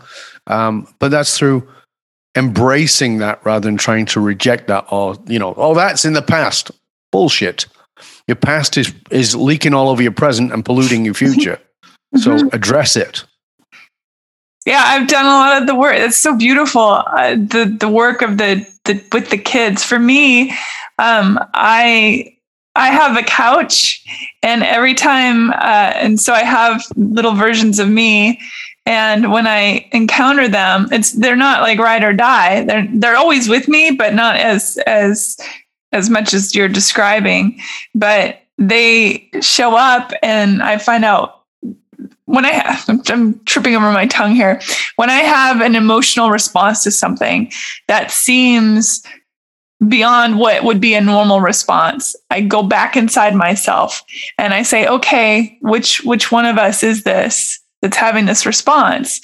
Um, but that's through embracing that rather than trying to reject that or, you know, oh, that's in the past. Bullshit. Your past is, is leaking all over your present and polluting your future. so mm-hmm. address it. Yeah, I've done a lot of the work. It's so beautiful. Uh, the the work of the the with the kids. For me, um, I I have a couch, and every time, uh, and so I have little versions of me. And when I encounter them, it's they're not like ride or die. They're they're always with me, but not as as as much as you're describing. But they show up, and I find out when I have, I'm tripping over my tongue here. When I have an emotional response to something that seems beyond what would be a normal response, I go back inside myself and I say, okay, which which one of us is this that's having this response?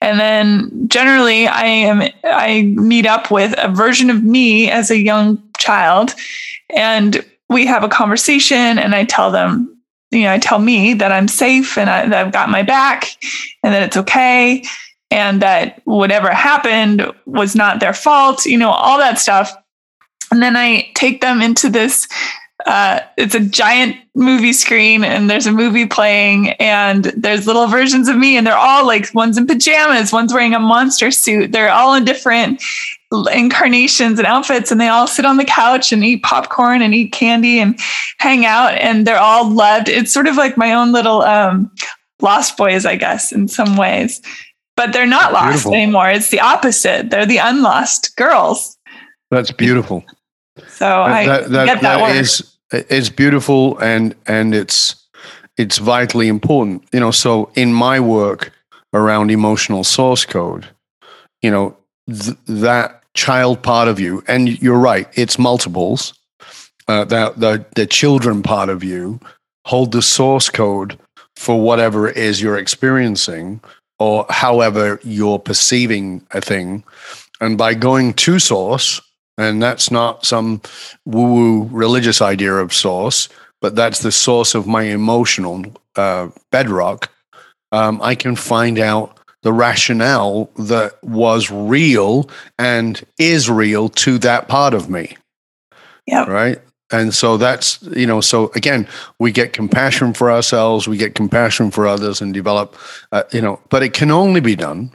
And then generally I am I meet up with a version of me as a young child and we have a conversation and I tell them you know, I tell me that I'm safe and I, that I've got my back and that it's okay. and that whatever happened was not their fault, you know, all that stuff. And then I take them into this uh, it's a giant movie screen and there's a movie playing and there's little versions of me and they're all like one's in pajamas one's wearing a monster suit they're all in different incarnations and outfits and they all sit on the couch and eat popcorn and eat candy and hang out and they're all loved. It's sort of like my own little um, lost boys i guess in some ways. But they're not lost beautiful. anymore. It's the opposite. They're the unlost girls. That's beautiful. So I that, that, that, that is it's beautiful and and it's it's vitally important. You know, so in my work around emotional source code, you know, th- that child part of you, and you're right, it's multiples. Uh, that the the children part of you hold the source code for whatever it is you're experiencing or however you're perceiving a thing. And by going to source, and that's not some woo woo religious idea of source, but that's the source of my emotional uh, bedrock. Um, I can find out the rationale that was real and is real to that part of me. Yeah. Right. And so that's, you know, so again, we get compassion for ourselves, we get compassion for others and develop, uh, you know, but it can only be done,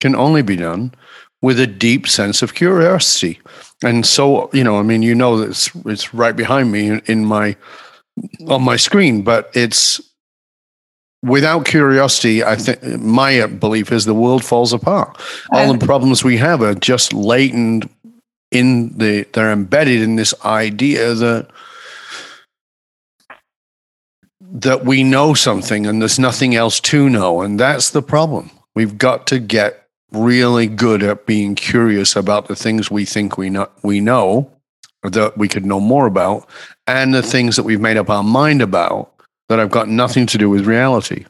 can only be done with a deep sense of curiosity and so you know i mean you know it's it's right behind me in, in my on my screen but it's without curiosity i think my uh, belief is the world falls apart. All the uh. problems we have are just latent in the they're embedded in this idea that that we know something and there's nothing else to know and that's the problem. We've got to get really good at being curious about the things we think we know, we know that we could know more about and the things that we've made up our mind about that have got nothing to do with reality.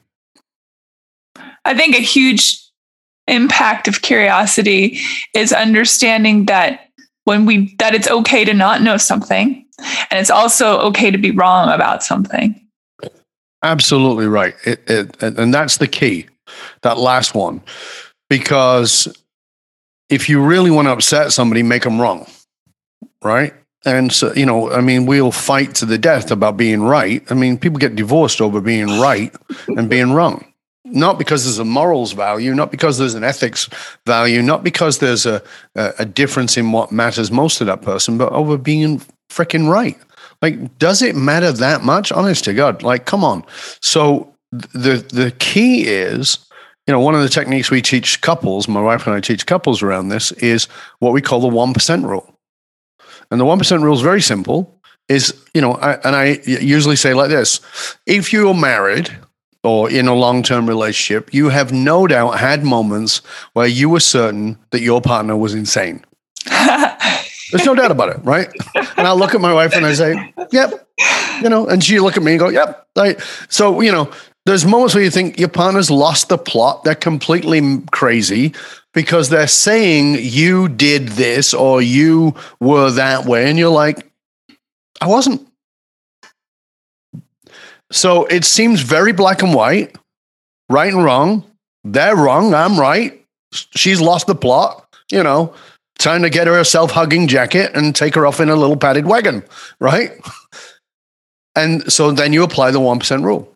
I think a huge impact of curiosity is understanding that when we that it's okay to not know something and it's also okay to be wrong about something. Absolutely right. It, it, and that's the key. That last one because if you really want to upset somebody, make them wrong, right? And so, you know, I mean, we'll fight to the death about being right. I mean, people get divorced over being right and being wrong. Not because there's a morals value, not because there's an ethics value, not because there's a, a, difference in what matters most to that person, but over being freaking right. Like, does it matter that much? Honest to God, like, come on. So the the key is you know, one of the techniques we teach couples, my wife and I teach couples around this, is what we call the 1% rule. And the 1% rule is very simple is, you know, I, and I usually say like this if you're married or in a long term relationship, you have no doubt had moments where you were certain that your partner was insane. There's no doubt about it, right? And I'll look at my wife and I say, yep, you know, and she look at me and go, yep. Right. So, you know, there's moments where you think your partner's lost the plot. They're completely crazy because they're saying you did this or you were that way. And you're like, I wasn't. So it seems very black and white, right and wrong. They're wrong. I'm right. She's lost the plot, you know, trying to get her a self hugging jacket and take her off in a little padded wagon, right? And so then you apply the 1% rule.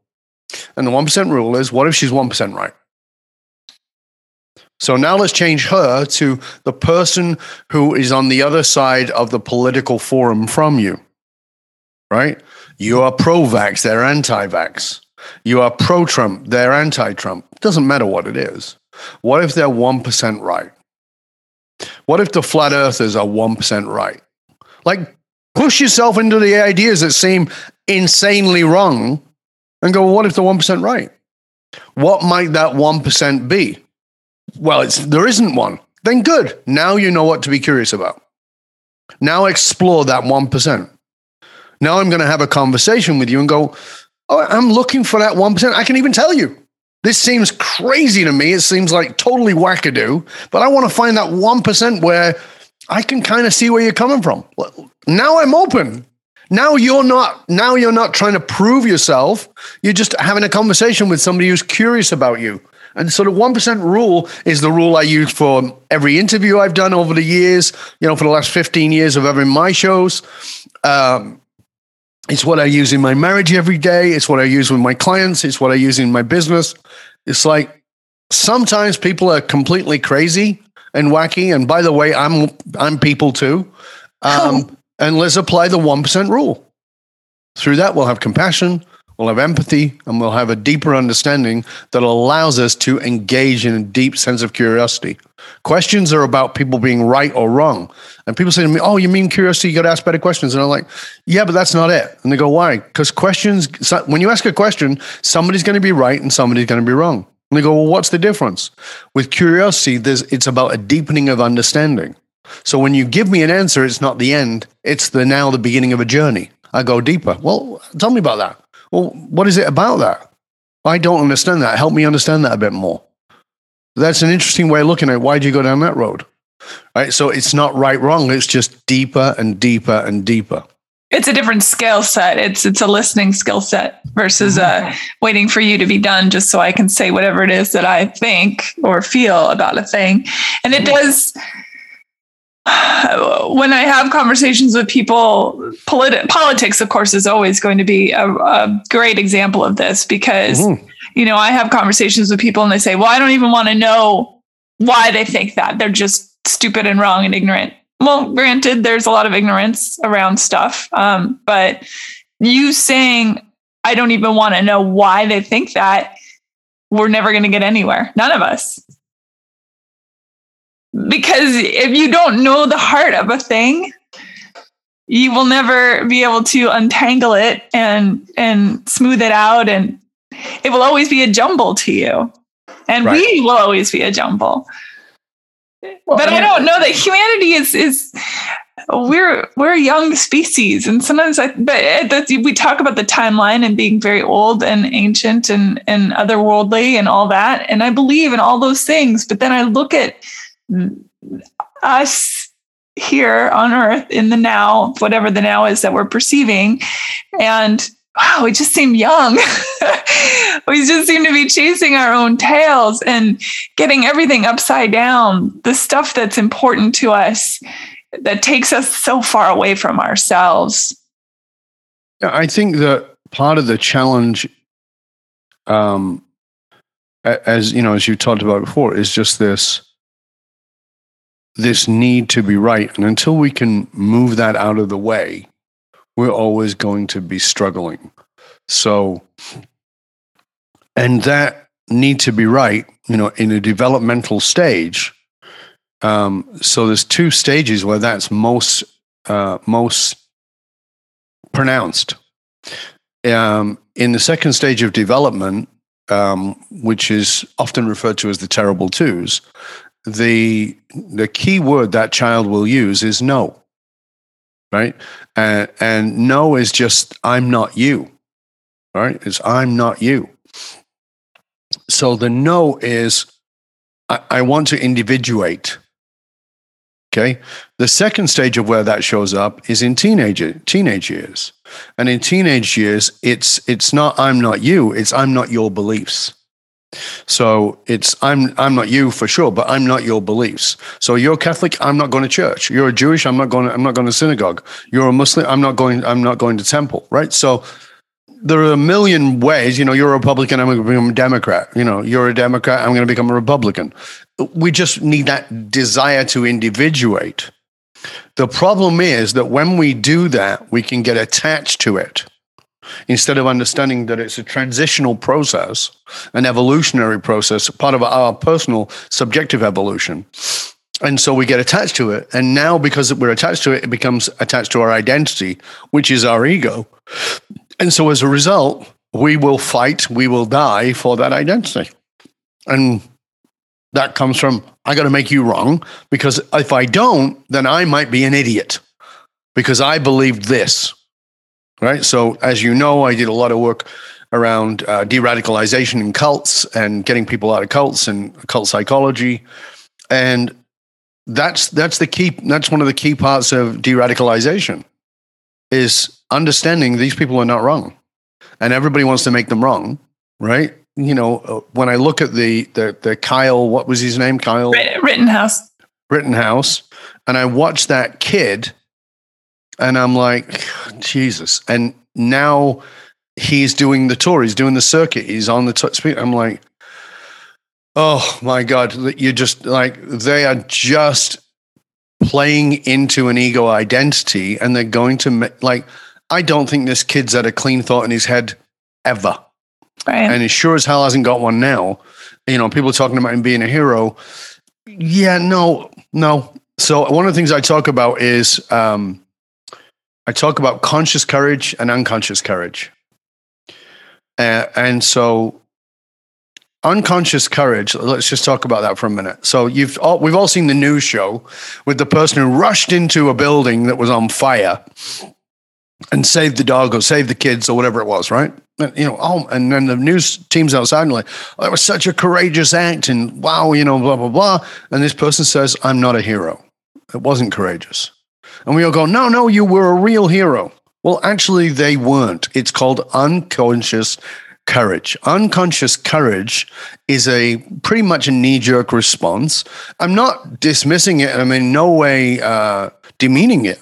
And the 1% rule is what if she's 1% right? So now let's change her to the person who is on the other side of the political forum from you, right? You are pro vax, they're anti vax. You are pro Trump, they're anti Trump. Doesn't matter what it is. What if they're 1% right? What if the flat earthers are 1% right? Like, push yourself into the ideas that seem insanely wrong and go, well, what if the 1% right? What might that 1% be? Well, it's, there isn't one. Then good. Now you know what to be curious about. Now explore that 1%. Now I'm going to have a conversation with you and go, oh, I'm looking for that 1%. I can even tell you. This seems crazy to me. It seems like totally wackadoo, but I want to find that 1% where I can kind of see where you're coming from. Now I'm open. Now you're not now you're not trying to prove yourself. You're just having a conversation with somebody who's curious about you. And so the 1% rule is the rule I use for every interview I've done over the years, you know, for the last 15 years of having my shows. Um, it's what I use in my marriage every day. It's what I use with my clients. It's what I use in my business. It's like sometimes people are completely crazy and wacky. And by the way, I'm I'm people too. Um, oh. And let's apply the one percent rule. Through that, we'll have compassion, we'll have empathy, and we'll have a deeper understanding that allows us to engage in a deep sense of curiosity. Questions are about people being right or wrong. And people say to me, Oh, you mean curiosity? You got to ask better questions. And I'm like, Yeah, but that's not it. And they go, Why? Because questions, when you ask a question, somebody's going to be right and somebody's going to be wrong. And they go, Well, what's the difference? With curiosity, there's, it's about a deepening of understanding. So when you give me an answer, it's not the end, it's the now the beginning of a journey. I go deeper. Well, tell me about that. Well, what is it about that? I don't understand that. Help me understand that a bit more. That's an interesting way of looking at it. Why'd you go down that road? Right. So it's not right, wrong. It's just deeper and deeper and deeper. It's a different skill set. It's it's a listening skill set versus uh, waiting for you to be done just so I can say whatever it is that I think or feel about a thing. And it does when I have conversations with people, politi- politics, of course, is always going to be a, a great example of this because, mm-hmm. you know, I have conversations with people and they say, well, I don't even want to know why they think that. They're just stupid and wrong and ignorant. Well, granted, there's a lot of ignorance around stuff. Um, but you saying, I don't even want to know why they think that, we're never going to get anywhere. None of us because if you don't know the heart of a thing you will never be able to untangle it and and smooth it out and it will always be a jumble to you and right. we will always be a jumble well, but I don't uh, know that humanity is is we're we're a young species and sometimes I but we talk about the timeline and being very old and ancient and and otherworldly and all that and I believe in all those things but then I look at us here on earth in the now, whatever the now is that we're perceiving. And wow, we just seem young. we just seem to be chasing our own tails and getting everything upside down. The stuff that's important to us that takes us so far away from ourselves. I think that part of the challenge, um, as you know, as you talked about before, is just this this need to be right. And until we can move that out of the way, we're always going to be struggling. So, and that need to be right, you know, in a developmental stage. Um, so there's two stages where that's most uh, most pronounced. Um, in the second stage of development, um, which is often referred to as the terrible twos, the the key word that child will use is no right? And and no is just i'm not you right? It's i'm not you. So the no is I, I want to individuate okay? The second stage of where that shows up is in teenage teenage years. And in teenage years it's it's not i'm not you it's i'm not your beliefs so it's I'm I'm not you for sure, but I'm not your beliefs. So you're Catholic, I'm not going to church. You're a Jewish, I'm not going to, I'm not going to synagogue. You're a Muslim, I'm not going I'm not going to temple, right? So there are a million ways, you know, you're a Republican, I'm going to become a Democrat. You know, you're a Democrat, I'm going to become a Republican. We just need that desire to individuate. The problem is that when we do that, we can get attached to it instead of understanding that it's a transitional process, an evolutionary process, part of our personal subjective evolution. And so we get attached to it. And now, because we're attached to it, it becomes attached to our identity, which is our ego. And so as a result, we will fight, we will die for that identity. And that comes from, I got to make you wrong because if I don't, then I might be an idiot because I believed this right? So, as you know, I did a lot of work around uh, de radicalization in cults and getting people out of cults and cult psychology. And that's that's the key that's one of the key parts of de-radicalization is understanding these people are not wrong and everybody wants to make them wrong right you know, uh, when I look at the the the Kyle, what was his name? Kyle Rittenhouse. Rittenhouse, and I watch that kid, and I'm like, Jesus. And now he's doing the tour. He's doing the circuit. He's on the touch speed. I'm like, oh my god, You're just like they are just playing into an ego identity, and they're going to like. I don't think this kid's had a clean thought in his head ever. Right. And he sure as hell hasn't got one now. You know, people talking about him being a hero. Yeah, no, no. So one of the things I talk about is um, I talk about conscious courage and unconscious courage. Uh, and so unconscious courage let's just talk about that for a minute so you've all, we've all seen the news show with the person who rushed into a building that was on fire and saved the dog or saved the kids or whatever it was, right? And, you know, oh, and then the news teams outside and like, oh, that was such a courageous act, and wow, you know, blah blah blah. And this person says, "I'm not a hero. It wasn't courageous." And we all go, "No, no, you were a real hero." Well, actually, they weren't. It's called unconscious courage. Unconscious courage is a pretty much a knee jerk response. I'm not dismissing it. I'm in no way uh, demeaning it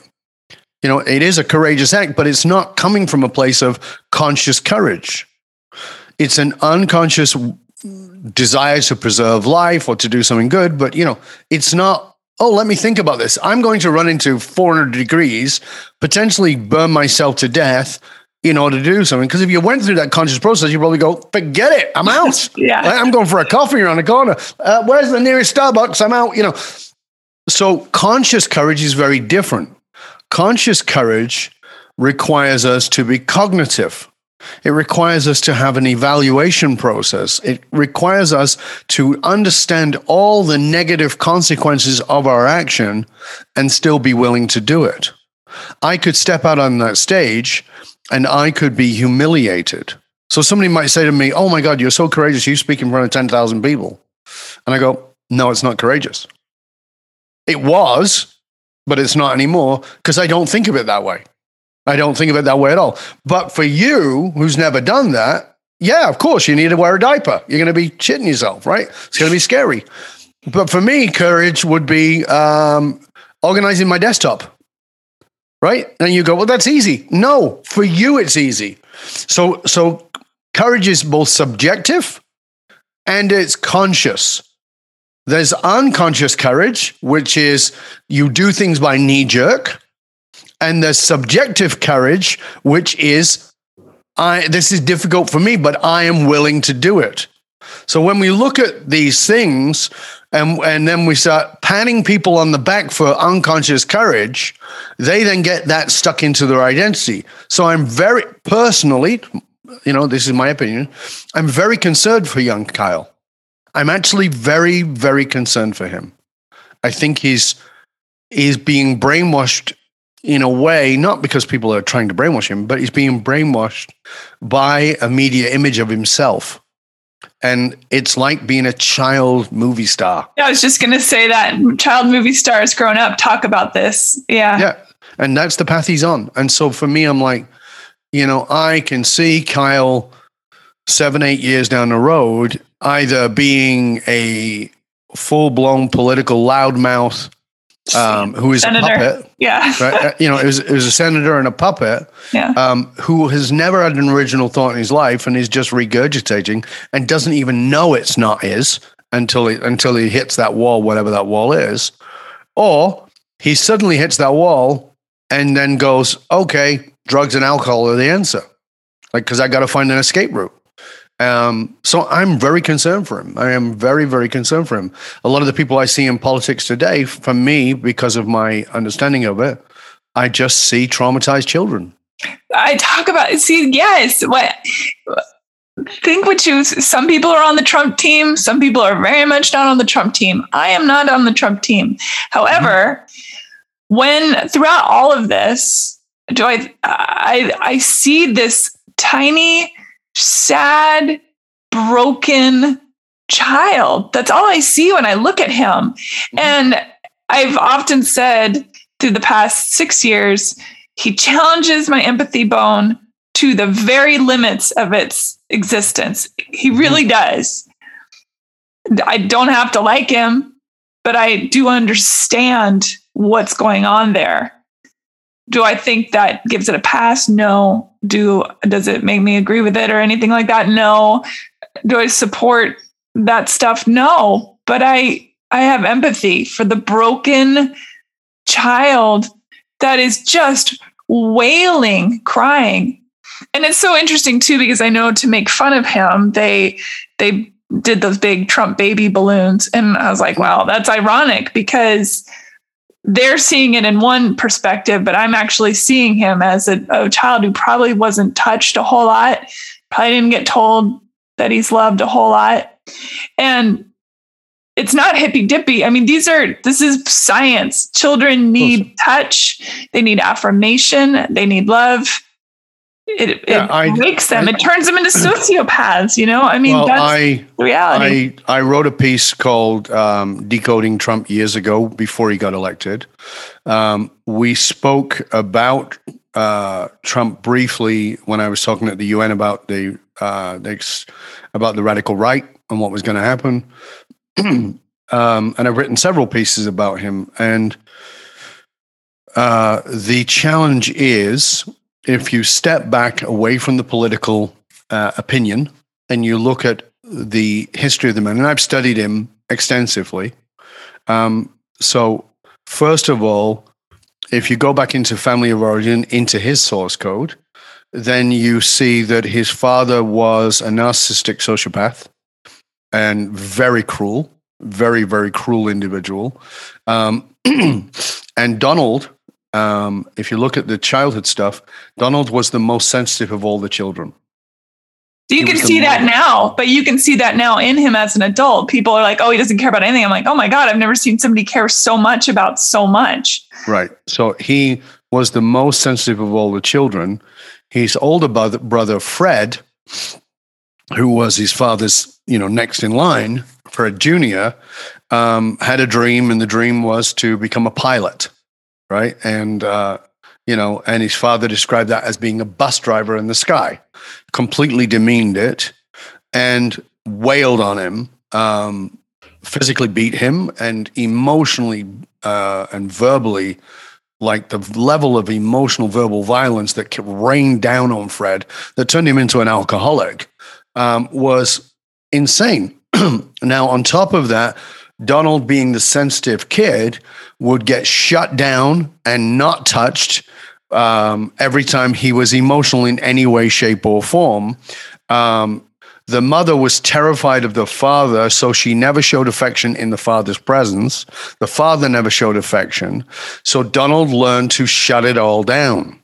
you know, it is a courageous act, but it's not coming from a place of conscious courage. It's an unconscious desire to preserve life or to do something good, but you know, it's not oh, let me think about this. I'm going to run into 400 degrees, potentially burn myself to death in order to do something. Because if you went through that conscious process, you probably go, forget it, I'm out. yeah. I'm going for a coffee around the corner. Uh, where's the nearest Starbucks? I'm out, you know. So conscious courage is very different. Conscious courage requires us to be cognitive. It requires us to have an evaluation process. It requires us to understand all the negative consequences of our action and still be willing to do it. I could step out on that stage and I could be humiliated. So somebody might say to me, Oh my God, you're so courageous. You speak in front of 10,000 people. And I go, No, it's not courageous. It was, but it's not anymore because I don't think of it that way. I don't think of it that way at all. But for you, who's never done that, yeah, of course, you need to wear a diaper. You're going to be shitting yourself, right? It's going to be scary. But for me, courage would be um, organizing my desktop, right? And you go, well, that's easy. No, for you, it's easy. So, so courage is both subjective and it's conscious. There's unconscious courage, which is you do things by knee jerk. And there's subjective courage, which is I this is difficult for me, but I am willing to do it. So when we look at these things and, and then we start patting people on the back for unconscious courage, they then get that stuck into their identity. So I'm very personally, you know, this is my opinion, I'm very concerned for young Kyle. I'm actually very, very concerned for him. I think he's he's being brainwashed in a way, not because people are trying to brainwash him, but he's being brainwashed by a media image of himself. And it's like being a child movie star. Yeah, I was just going to say that child movie stars growing up talk about this. Yeah. Yeah. And that's the path he's on. And so for me, I'm like, you know, I can see Kyle seven, eight years down the road either being a full blown political loudmouth um, who is senator. a puppet. Yeah. right? Uh, you know, it was, it was a senator and a puppet yeah. um, who has never had an original thought in his life and is just regurgitating and doesn't even know it's not his until he, until he hits that wall, whatever that wall is. Or he suddenly hits that wall and then goes, okay, drugs and alcohol are the answer. Like, because I got to find an escape route. Um, so I'm very concerned for him. I am very, very concerned for him. A lot of the people I see in politics today, for me, because of my understanding of it, I just see traumatized children. I talk about see, yes, what think what you some people are on the Trump team, some people are very much not on the Trump team. I am not on the Trump team. However, mm-hmm. when throughout all of this, do I I I see this tiny sad, broken child. That's all I see when I look at him. Mm-hmm. And I've often said through the past six years, he challenges my empathy bone to the very limits of its existence. He really does. I don't have to like him, but I do understand what's going on there. Do I think that gives it a pass? No. Do does it make me agree with it or anything like that? No. Do I support that stuff? No. But I I have empathy for the broken child that is just wailing, crying. And it's so interesting too because I know to make fun of him, they they did those big Trump baby balloons and I was like, wow, that's ironic because they're seeing it in one perspective, but I'm actually seeing him as a, a child who probably wasn't touched a whole lot, probably didn't get told that he's loved a whole lot. And it's not hippy dippy. I mean, these are this is science. Children need touch, they need affirmation, they need love. It, yeah, it I, makes them. I, it turns them into sociopaths. You know, I mean, well, that's I, reality. I I wrote a piece called um, "Decoding Trump" years ago before he got elected. Um, we spoke about uh, Trump briefly when I was talking at the UN about the, uh, about the radical right and what was going to happen. um, and I've written several pieces about him. And uh, the challenge is if you step back away from the political uh, opinion and you look at the history of the man, and I've studied him extensively. Um, so, first of all, if you go back into family of origin, into his source code, then you see that his father was a narcissistic sociopath and very cruel, very, very cruel individual. Um, and Donald, um, if you look at the childhood stuff, Donald was the most sensitive of all the children. You he can see that now, but you can see that now in him as an adult. People are like, oh, he doesn't care about anything. I'm like, oh my God, I've never seen somebody care so much about so much. Right. So he was the most sensitive of all the children. His older brother, brother Fred, who was his father's, you know, next in line, Fred Jr., um, had a dream, and the dream was to become a pilot, right? And uh, you know, and his father described that as being a bus driver in the sky, completely demeaned it, and wailed on him, um, physically beat him, and emotionally uh, and verbally like the level of emotional verbal violence that rained down on Fred that turned him into an alcoholic um, was insane. now, on top of that, Donald, being the sensitive kid, would get shut down and not touched um, every time he was emotional in any way, shape, or form. Um, the mother was terrified of the father, so she never showed affection in the father's presence. The father never showed affection. So Donald learned to shut it all down.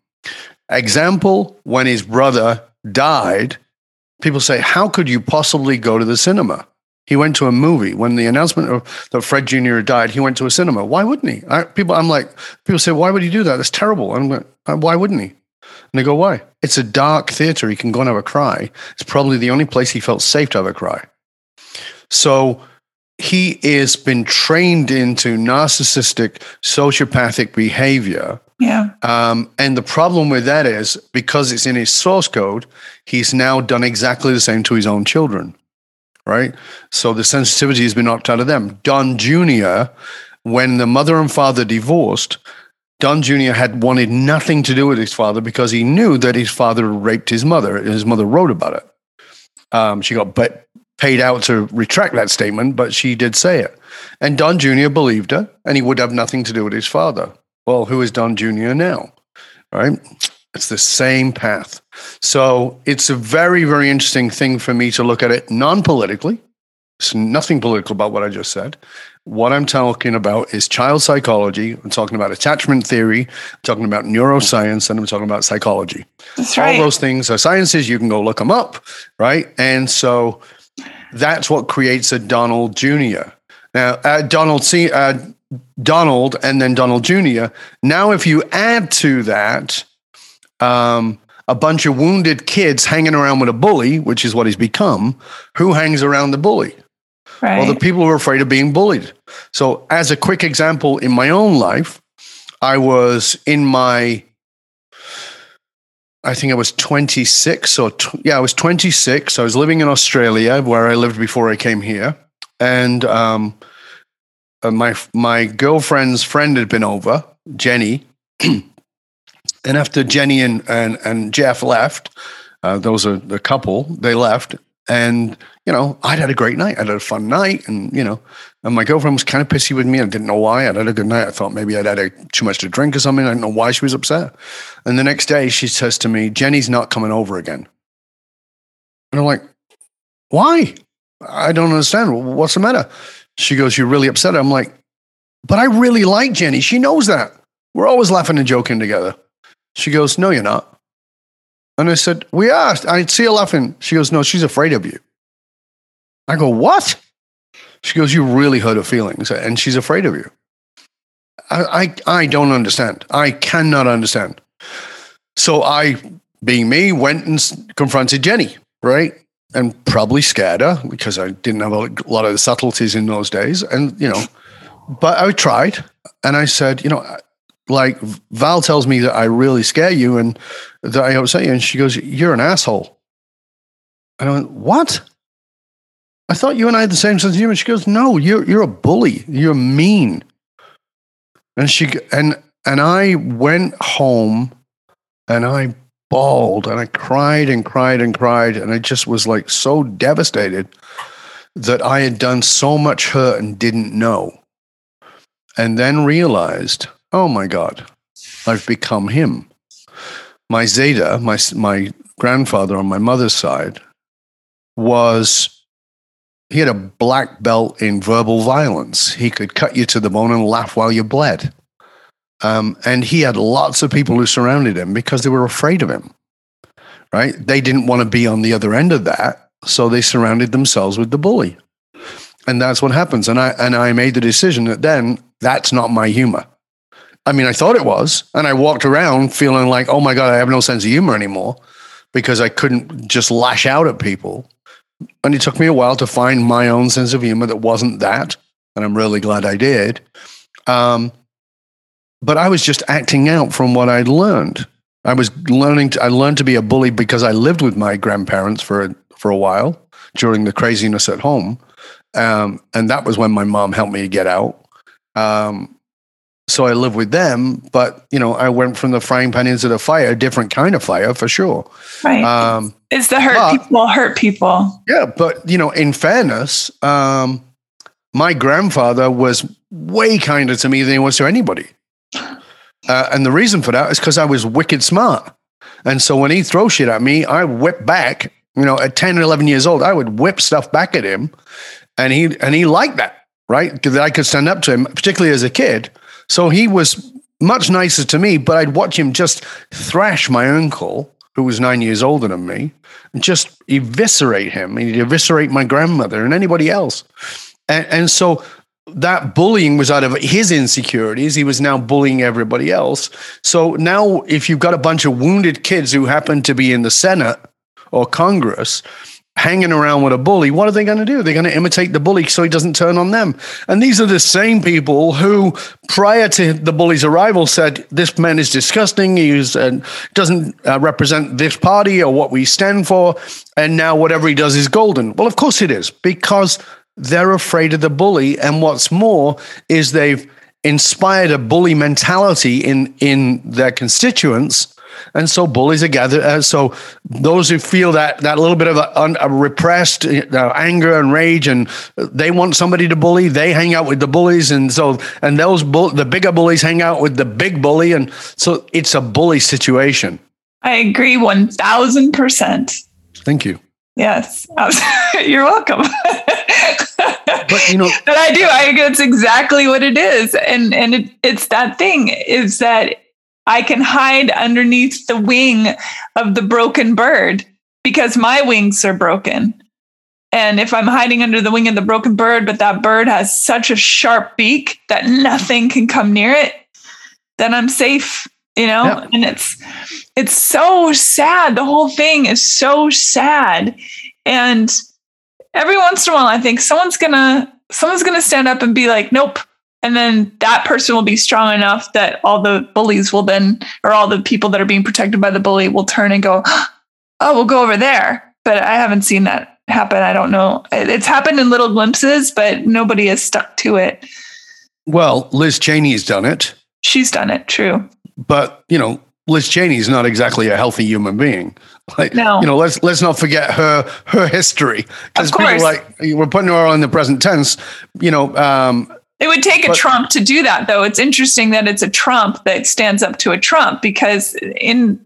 Example when his brother died, people say, How could you possibly go to the cinema? He went to a movie. When the announcement of that Fred Jr. died, he went to a cinema. Why wouldn't he? I, people, I'm like, people say, why would he do that? That's terrible. I'm like, uh, why wouldn't he? And they go, why? It's a dark theater. He can go and have a cry. It's probably the only place he felt safe to have a cry. So he has been trained into narcissistic, sociopathic behavior yeah. Um, and the problem with that is because it's in his source code, he's now done exactly the same to his own children, right? So the sensitivity has been knocked out of them. Don Jr., when the mother and father divorced, Don Jr. had wanted nothing to do with his father because he knew that his father raped his mother. His mother wrote about it. Um, she got but paid out to retract that statement, but she did say it. And Don Jr. believed her, and he would have nothing to do with his father. Well, who is Don Jr. now? Right? It's the same path. So it's a very, very interesting thing for me to look at it non politically. It's nothing political about what I just said. What I'm talking about is child psychology. I'm talking about attachment theory. I'm talking about neuroscience, and I'm talking about psychology. That's right. All those things are sciences. You can go look them up, right? And so that's what creates a Donald Jr. Now, uh, Donald C. Uh, Donald and then Donald Jr. Now, if you add to that um, a bunch of wounded kids hanging around with a bully, which is what he's become, who hangs around the bully? Right. Well, the people who are afraid of being bullied. So, as a quick example, in my own life, I was in my I think I was 26 or yeah, I was 26. I was living in Australia where I lived before I came here, and um, uh, my my girlfriend's friend had been over, Jenny, and after Jenny and and, and Jeff left, uh, those are the couple. They left, and you know, I'd had a great night. I'd had a fun night, and you know, and my girlfriend was kind of pissy with me. I didn't know why. I'd had a good night. I thought maybe I'd had a, too much to drink or something. I didn't know why she was upset. And the next day, she says to me, "Jenny's not coming over again." And I'm like, "Why? I don't understand. What's the matter?" She goes, "You're really upset." I'm like, "But I really like Jenny. She knows that. We're always laughing and joking together." She goes, "No, you're not." And I said, We asked. I see her laughing. She goes, No, she's afraid of you. I go, What? She goes, You really hurt her feelings and she's afraid of you. I, I, I don't understand. I cannot understand. So I, being me, went and confronted Jenny, right? And probably scared her because I didn't have a lot of the subtleties in those days. And, you know, but I tried and I said, you know, like Val tells me that I really scare you and that I upset you. And she goes, You're an asshole. And I went, What? I thought you and I had the same sense of humor. She goes, No, you're you're a bully. You're mean. And she and and I went home and I bawled and I cried and cried and cried. And I just was like so devastated that I had done so much hurt and didn't know. And then realized oh my God, I've become him. My Zeta, my, my grandfather on my mother's side, was he had a black belt in verbal violence. He could cut you to the bone and laugh while you bled. Um, and he had lots of people who surrounded him because they were afraid of him. Right? They didn't want to be on the other end of that, so they surrounded themselves with the bully. And that's what happens. And I and I made the decision that then that's not my humor. I mean, I thought it was. And I walked around feeling like, oh my God, I have no sense of humor anymore because I couldn't just lash out at people. And it took me a while to find my own sense of humor that wasn't that. And I'm really glad I did. Um, but I was just acting out from what I'd learned. I was learning to, I learned to be a bully because I lived with my grandparents for a, for a while during the craziness at home. Um, and that was when my mom helped me get out. Um, so I live with them. But you know, I went from the frying pan into the fire, a different kind of fire for sure. Right. Um, it's the hurt but, people hurt people. Yeah, but you know, in fairness, um, my grandfather was way kinder to me than he was to anybody. Uh, and the reason for that is because I was wicked smart. And so when he throw shit at me, I whip back. You know, at 10 or 11 years old, I would whip stuff back at him. And he and he liked that, right? Because I could stand up to him, particularly as a kid. So he was much nicer to me, but I'd watch him just thrash my uncle, who was nine years older than me, and just eviscerate him. He'd eviscerate my grandmother and anybody else. And, and so that bullying was out of his insecurities. He was now bullying everybody else. So now, if you've got a bunch of wounded kids who happen to be in the Senate or Congress, hanging around with a bully, what are they going to do? They're going to imitate the bully so he doesn't turn on them. And these are the same people who, prior to the bully's arrival, said, This man is disgusting. He uh, doesn't uh, represent this party or what we stand for. And now whatever he does is golden. Well, of course it is, because they're afraid of the bully. And what's more is they've inspired a bully mentality in, in their constituents and so bullies are gathered. Uh, so those who feel that that little bit of a, a repressed uh, anger and rage, and they want somebody to bully, they hang out with the bullies, and so and those bull, the bigger bullies hang out with the big bully, and so it's a bully situation. I agree one thousand percent. Thank you. Yes, you're welcome. but you know, but I do. I think it's exactly what it is, and and it, it's that thing is that I can hide underneath the wing of the broken bird because my wings are broken. And if I'm hiding under the wing of the broken bird, but that bird has such a sharp beak that nothing can come near it, then I'm safe, you know? And it's it's so sad. The whole thing is so sad. And every once in a while I think someone's gonna someone's gonna stand up and be like, nope, and then that person will be strong enough that all the bullies will then or all the people that are being protected by the bully will turn and go oh we'll go over there. But i haven't seen that happen. I don't know. It's happened in little glimpses but nobody has stuck to it. Well liz cheney's done it. She's done it. True. But you know liz cheney's not exactly a healthy human being. Like, no. you know, let's let's not forget her her history. Because people like we're putting her on the present tense. You know, um, it would take a but, Trump to do that, though. It's interesting that it's a Trump that stands up to a Trump because, in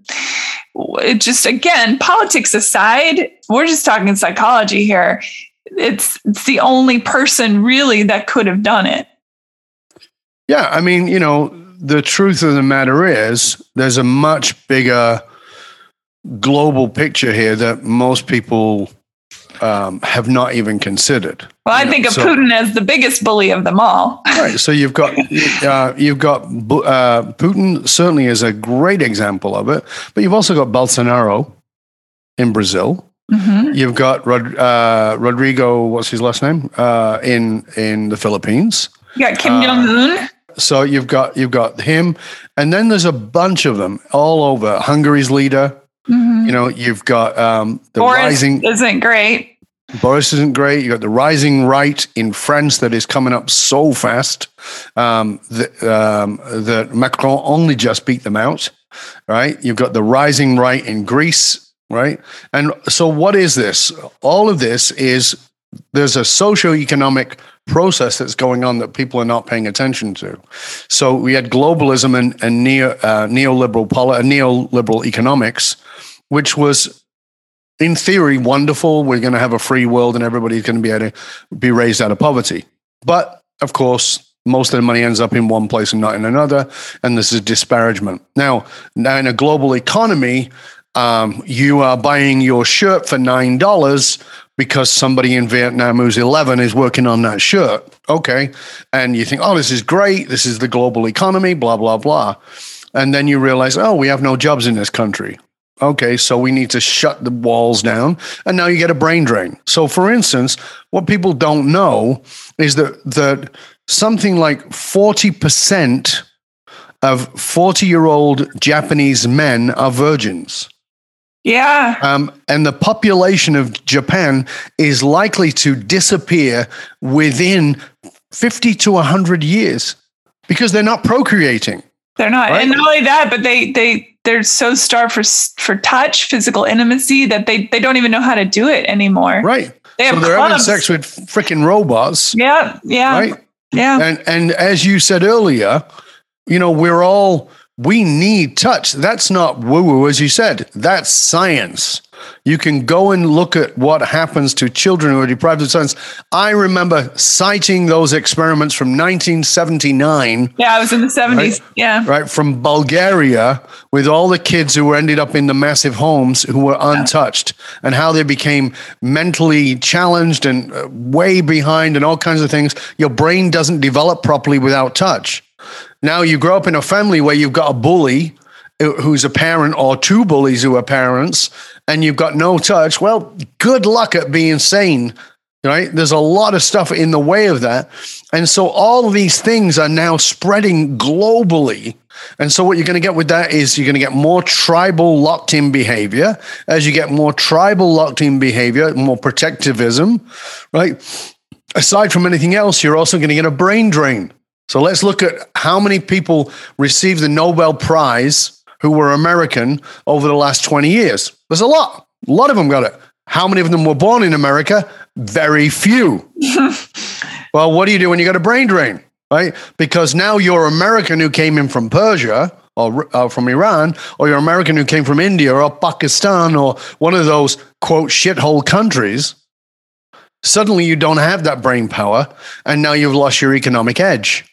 it just again, politics aside, we're just talking psychology here. It's it's the only person really that could have done it. Yeah, I mean, you know, the truth of the matter is, there's a much bigger global picture here that most people um, have not even considered. Well, I think know, of so, Putin as the biggest bully of them all. right. So you've got uh, you've got uh, Putin certainly is a great example of it, but you've also got Bolsonaro in Brazil. Mm-hmm. You've got Rod, uh, Rodrigo. What's his last name? Uh, in in the Philippines. You got Kim Jong Un. Uh, so you've got you've got him, and then there's a bunch of them all over. Hungary's leader. Mm-hmm. You know, you've got um, the Boris rising isn't great. Boris isn't great. You got the rising right in France that is coming up so fast um, that, um, that Macron only just beat them out. Right? You've got the rising right in Greece. Right? And so, what is this? All of this is there's a socio-economic process that's going on that people are not paying attention to. So we had globalism and, and neo, uh, neoliberal poli- neoliberal economics which was in theory wonderful. We're going to have a free world and everybody's going to be able to be raised out of poverty. But of course, most of the money ends up in one place and not in another, and this is a disparagement. Now, now in a global economy, um, you are buying your shirt for nine dollars because somebody in Vietnam who's 11 is working on that shirt. Okay. And you think, oh, this is great. This is the global economy, blah, blah, blah. And then you realize, oh, we have no jobs in this country. Okay, so we need to shut the walls down, and now you get a brain drain. So, for instance, what people don't know is that that something like forty percent of forty-year-old Japanese men are virgins. Yeah. Um, and the population of Japan is likely to disappear within 50 to 100 years because they're not procreating. They're not. Right? And not only that, but they they they're so starved for for touch, physical intimacy that they they don't even know how to do it anymore. Right. They have so they're clubs. having sex with freaking robots. Yeah. Yeah. Right. Yeah. And and as you said earlier, you know, we're all we need touch. That's not woo woo, as you said. That's science. You can go and look at what happens to children who are deprived of science. I remember citing those experiments from 1979. Yeah, I was in the 70s. Right? Yeah. Right. From Bulgaria with all the kids who were ended up in the massive homes who were untouched and how they became mentally challenged and uh, way behind and all kinds of things. Your brain doesn't develop properly without touch. Now you grow up in a family where you've got a bully who's a parent or two bullies who are parents and you've got no touch, well, good luck at being sane. Right? There's a lot of stuff in the way of that. And so all these things are now spreading globally. And so what you're going to get with that is you're going to get more tribal locked in behavior. As you get more tribal locked in behavior, more protectivism, right? Aside from anything else, you're also going to get a brain drain. So let's look at how many people received the Nobel Prize who were American over the last 20 years. There's a lot. A lot of them got it. How many of them were born in America? Very few. well, what do you do when you got a brain drain? Right? Because now you're American who came in from Persia or uh, from Iran, or you're American who came from India or Pakistan or one of those quote shithole countries. Suddenly you don't have that brain power, and now you've lost your economic edge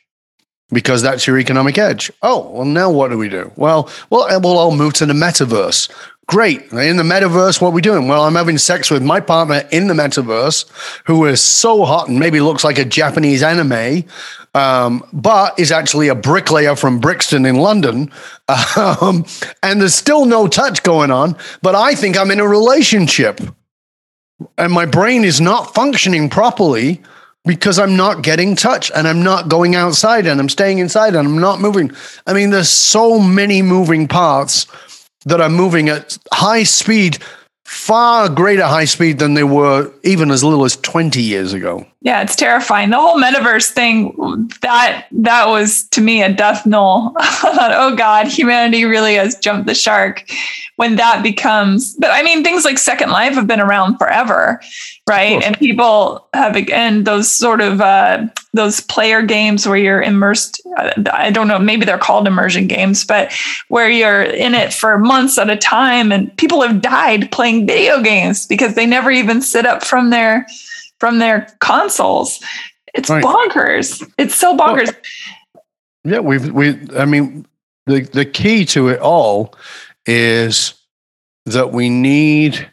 because that's your economic edge. Oh, well, now what do we do? Well, well, we'll all move to the metaverse. Great. In the metaverse, what are we doing? Well, I'm having sex with my partner in the metaverse who is so hot and maybe looks like a Japanese anime, um, but is actually a bricklayer from Brixton in London. Um, and there's still no touch going on, but I think I'm in a relationship and my brain is not functioning properly because I'm not getting touch and I'm not going outside and I'm staying inside and I'm not moving. I mean, there's so many moving parts that are moving at high speed, far greater high speed than they were even as little as 20 years ago. Yeah, it's terrifying. The whole metaverse thing, that that was to me a death knell. I thought, oh God, humanity really has jumped the shark when that becomes but I mean things like Second Life have been around forever, right? And people have again those sort of uh, those player games where you're immersed. Uh, I don't know, maybe they're called immersion games, but where you're in it for months at a time, and people have died playing video games because they never even sit up from their from their consoles. It's right. bonkers. It's so bonkers. Well, yeah, we've we. I mean, the the key to it all is that we need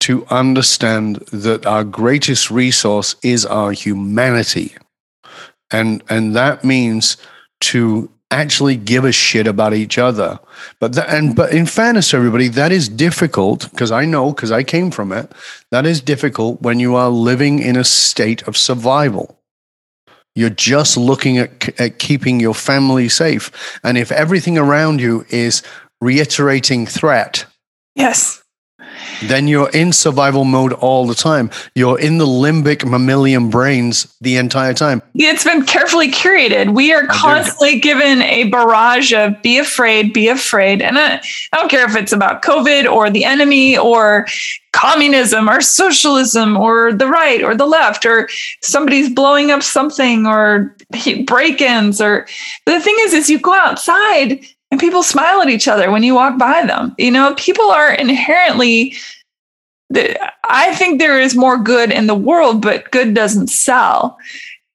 to understand that our greatest resource is our humanity, and and that means to actually give a shit about each other. But and but in fairness everybody, that is difficult because I know because I came from it. That is difficult when you are living in a state of survival. You're just looking at, at keeping your family safe. And if everything around you is reiterating threat, yes, then you're in survival mode all the time. You're in the limbic mammalian brains the entire time. It's been carefully curated. We are constantly given a barrage of be afraid, be afraid. And I, I don't care if it's about COVID or the enemy or communism or socialism or the right or the left or somebody's blowing up something or break-ins or the thing is is you go outside and people smile at each other when you walk by them. You know, people are inherently I think there is more good in the world, but good doesn't sell.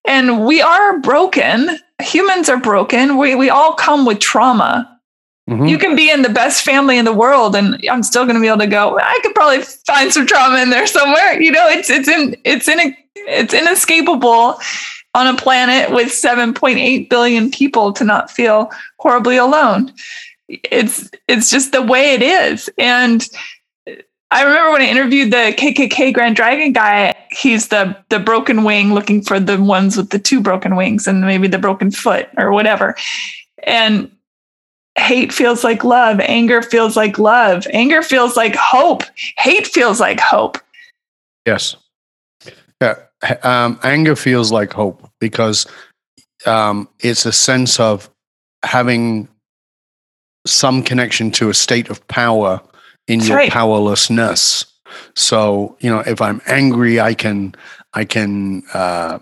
And we are broken. Humans are broken. We we all come with trauma. Mm-hmm. You can be in the best family in the world, and I'm still going to be able to go. I could probably find some trauma in there somewhere. You know, it's it's in it's in a it's inescapable on a planet with 7.8 billion people to not feel horribly alone. It's it's just the way it is. And I remember when I interviewed the KKK Grand Dragon guy, he's the the broken wing looking for the ones with the two broken wings and maybe the broken foot or whatever. And hate feels like love, anger feels like love, anger feels like hope, hate feels like hope. Yes. Yeah um, anger feels like hope because um, it's a sense of having some connection to a state of power in That's your right. powerlessness. So you know, if I'm angry, I can, I can, uh,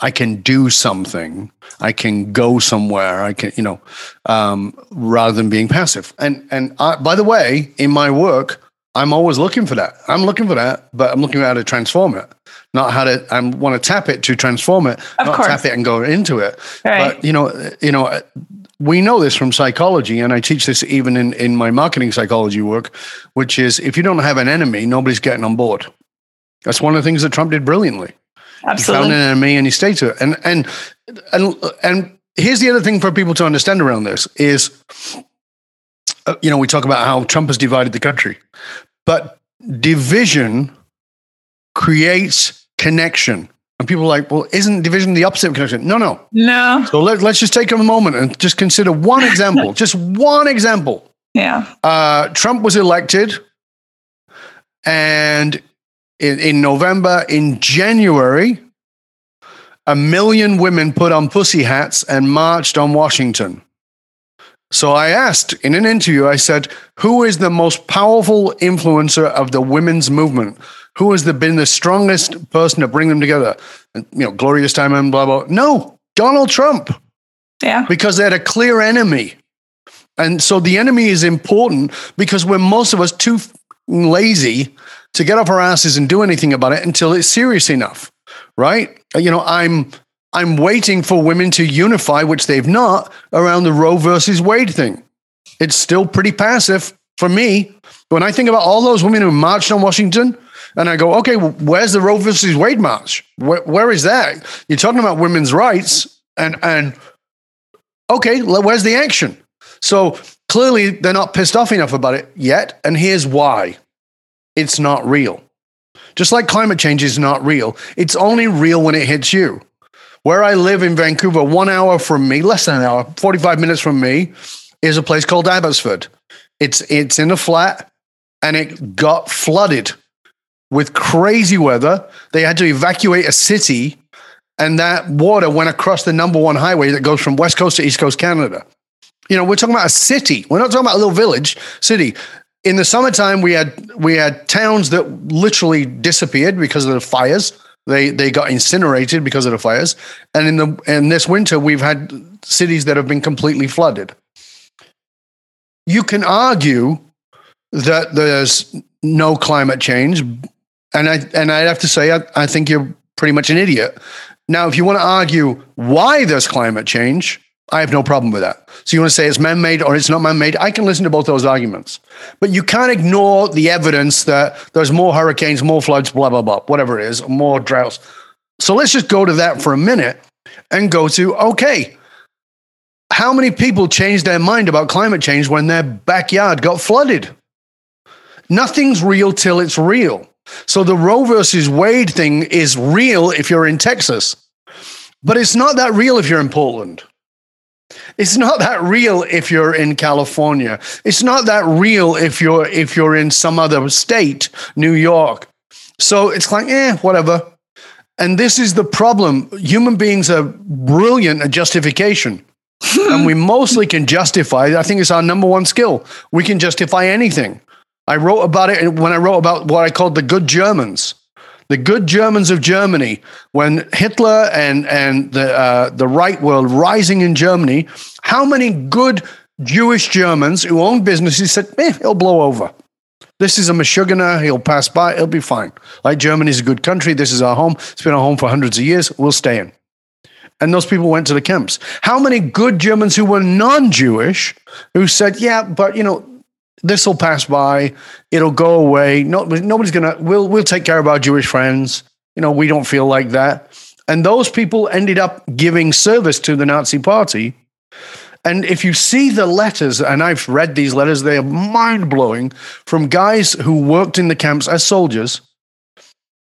I can do something. I can go somewhere. I can, you know, um, rather than being passive. And and I, by the way, in my work, I'm always looking for that. I'm looking for that, but I'm looking at how to transform it not how to I want to tap it to transform it, of not course. tap it and go into it. Right. But you know, you know, we know this from psychology, and I teach this even in in my marketing psychology work, which is if you don't have an enemy, nobody's getting on board. That's one of the things that Trump did brilliantly. Absolutely. He found an enemy and he stayed to it. And and and and here's the other thing for people to understand around this is, uh, you know, we talk about how Trump has divided the country, but division creates connection. And people are like, well, isn't division the opposite of connection? No, no. No. So let, us just take a moment and just consider one example, just one example. Yeah. Uh, Trump was elected, and in, in November, in January, a million women put on pussy hats and marched on Washington. So I asked in an interview, I said, who is the most powerful influencer of the women's movement? Who has the, been the strongest person to bring them together? And, you know, glorious time and blah, blah. No, Donald Trump. Yeah. Because they had a clear enemy. And so the enemy is important because we're most of us too lazy to get off our asses and do anything about it until it's serious enough. Right? You know, I'm I'm waiting for women to unify, which they've not, around the Roe versus Wade thing. It's still pretty passive for me. When I think about all those women who marched on Washington, and I go, okay, well, where's the Roe versus Wade march? Where, where is that? You're talking about women's rights, and and okay, where's the action? So clearly, they're not pissed off enough about it yet, and here's why: it's not real. Just like climate change is not real, it's only real when it hits you. Where I live in Vancouver, one hour from me, less than an hour, 45 minutes from me, is a place called Abbotsford. It's it's in a flat and it got flooded with crazy weather. They had to evacuate a city, and that water went across the number one highway that goes from West Coast to East Coast Canada. You know, we're talking about a city. We're not talking about a little village, city. In the summertime, we had we had towns that literally disappeared because of the fires. They they got incinerated because of the fires. And in the in this winter, we've had cities that have been completely flooded. You can argue that there's no climate change, and I and I have to say I, I think you're pretty much an idiot. Now, if you want to argue why there's climate change, I have no problem with that. So you want to say it's man-made or it's not man-made? I can listen to both those arguments, but you can't ignore the evidence that there's more hurricanes, more floods, blah blah blah, whatever it is, more droughts. So let's just go to that for a minute and go to okay. How many people changed their mind about climate change when their backyard got flooded? Nothing's real till it's real. So the Roe versus Wade thing is real if you're in Texas, but it's not that real if you're in Portland. It's not that real if you're in California. It's not that real if you're if you're in some other state, New York. So it's like, eh, whatever. And this is the problem. Human beings are brilliant at justification. and we mostly can justify, I think it's our number one skill. We can justify anything. I wrote about it when I wrote about what I called the good Germans. The good Germans of Germany, when Hitler and, and the, uh, the right were rising in Germany, how many good Jewish Germans who owned businesses said, eh, it'll blow over. This is a Meshuggah, he'll pass by, it'll be fine. Like Germany's a good country, this is our home, it's been our home for hundreds of years, we'll stay in. And those people went to the camps. How many good Germans who were non Jewish who said, yeah, but you know, this will pass by. It'll go away. No, nobody's gonna. We'll we'll take care of our Jewish friends. You know, we don't feel like that. And those people ended up giving service to the Nazi Party. And if you see the letters, and I've read these letters, they are mind blowing from guys who worked in the camps as soldiers.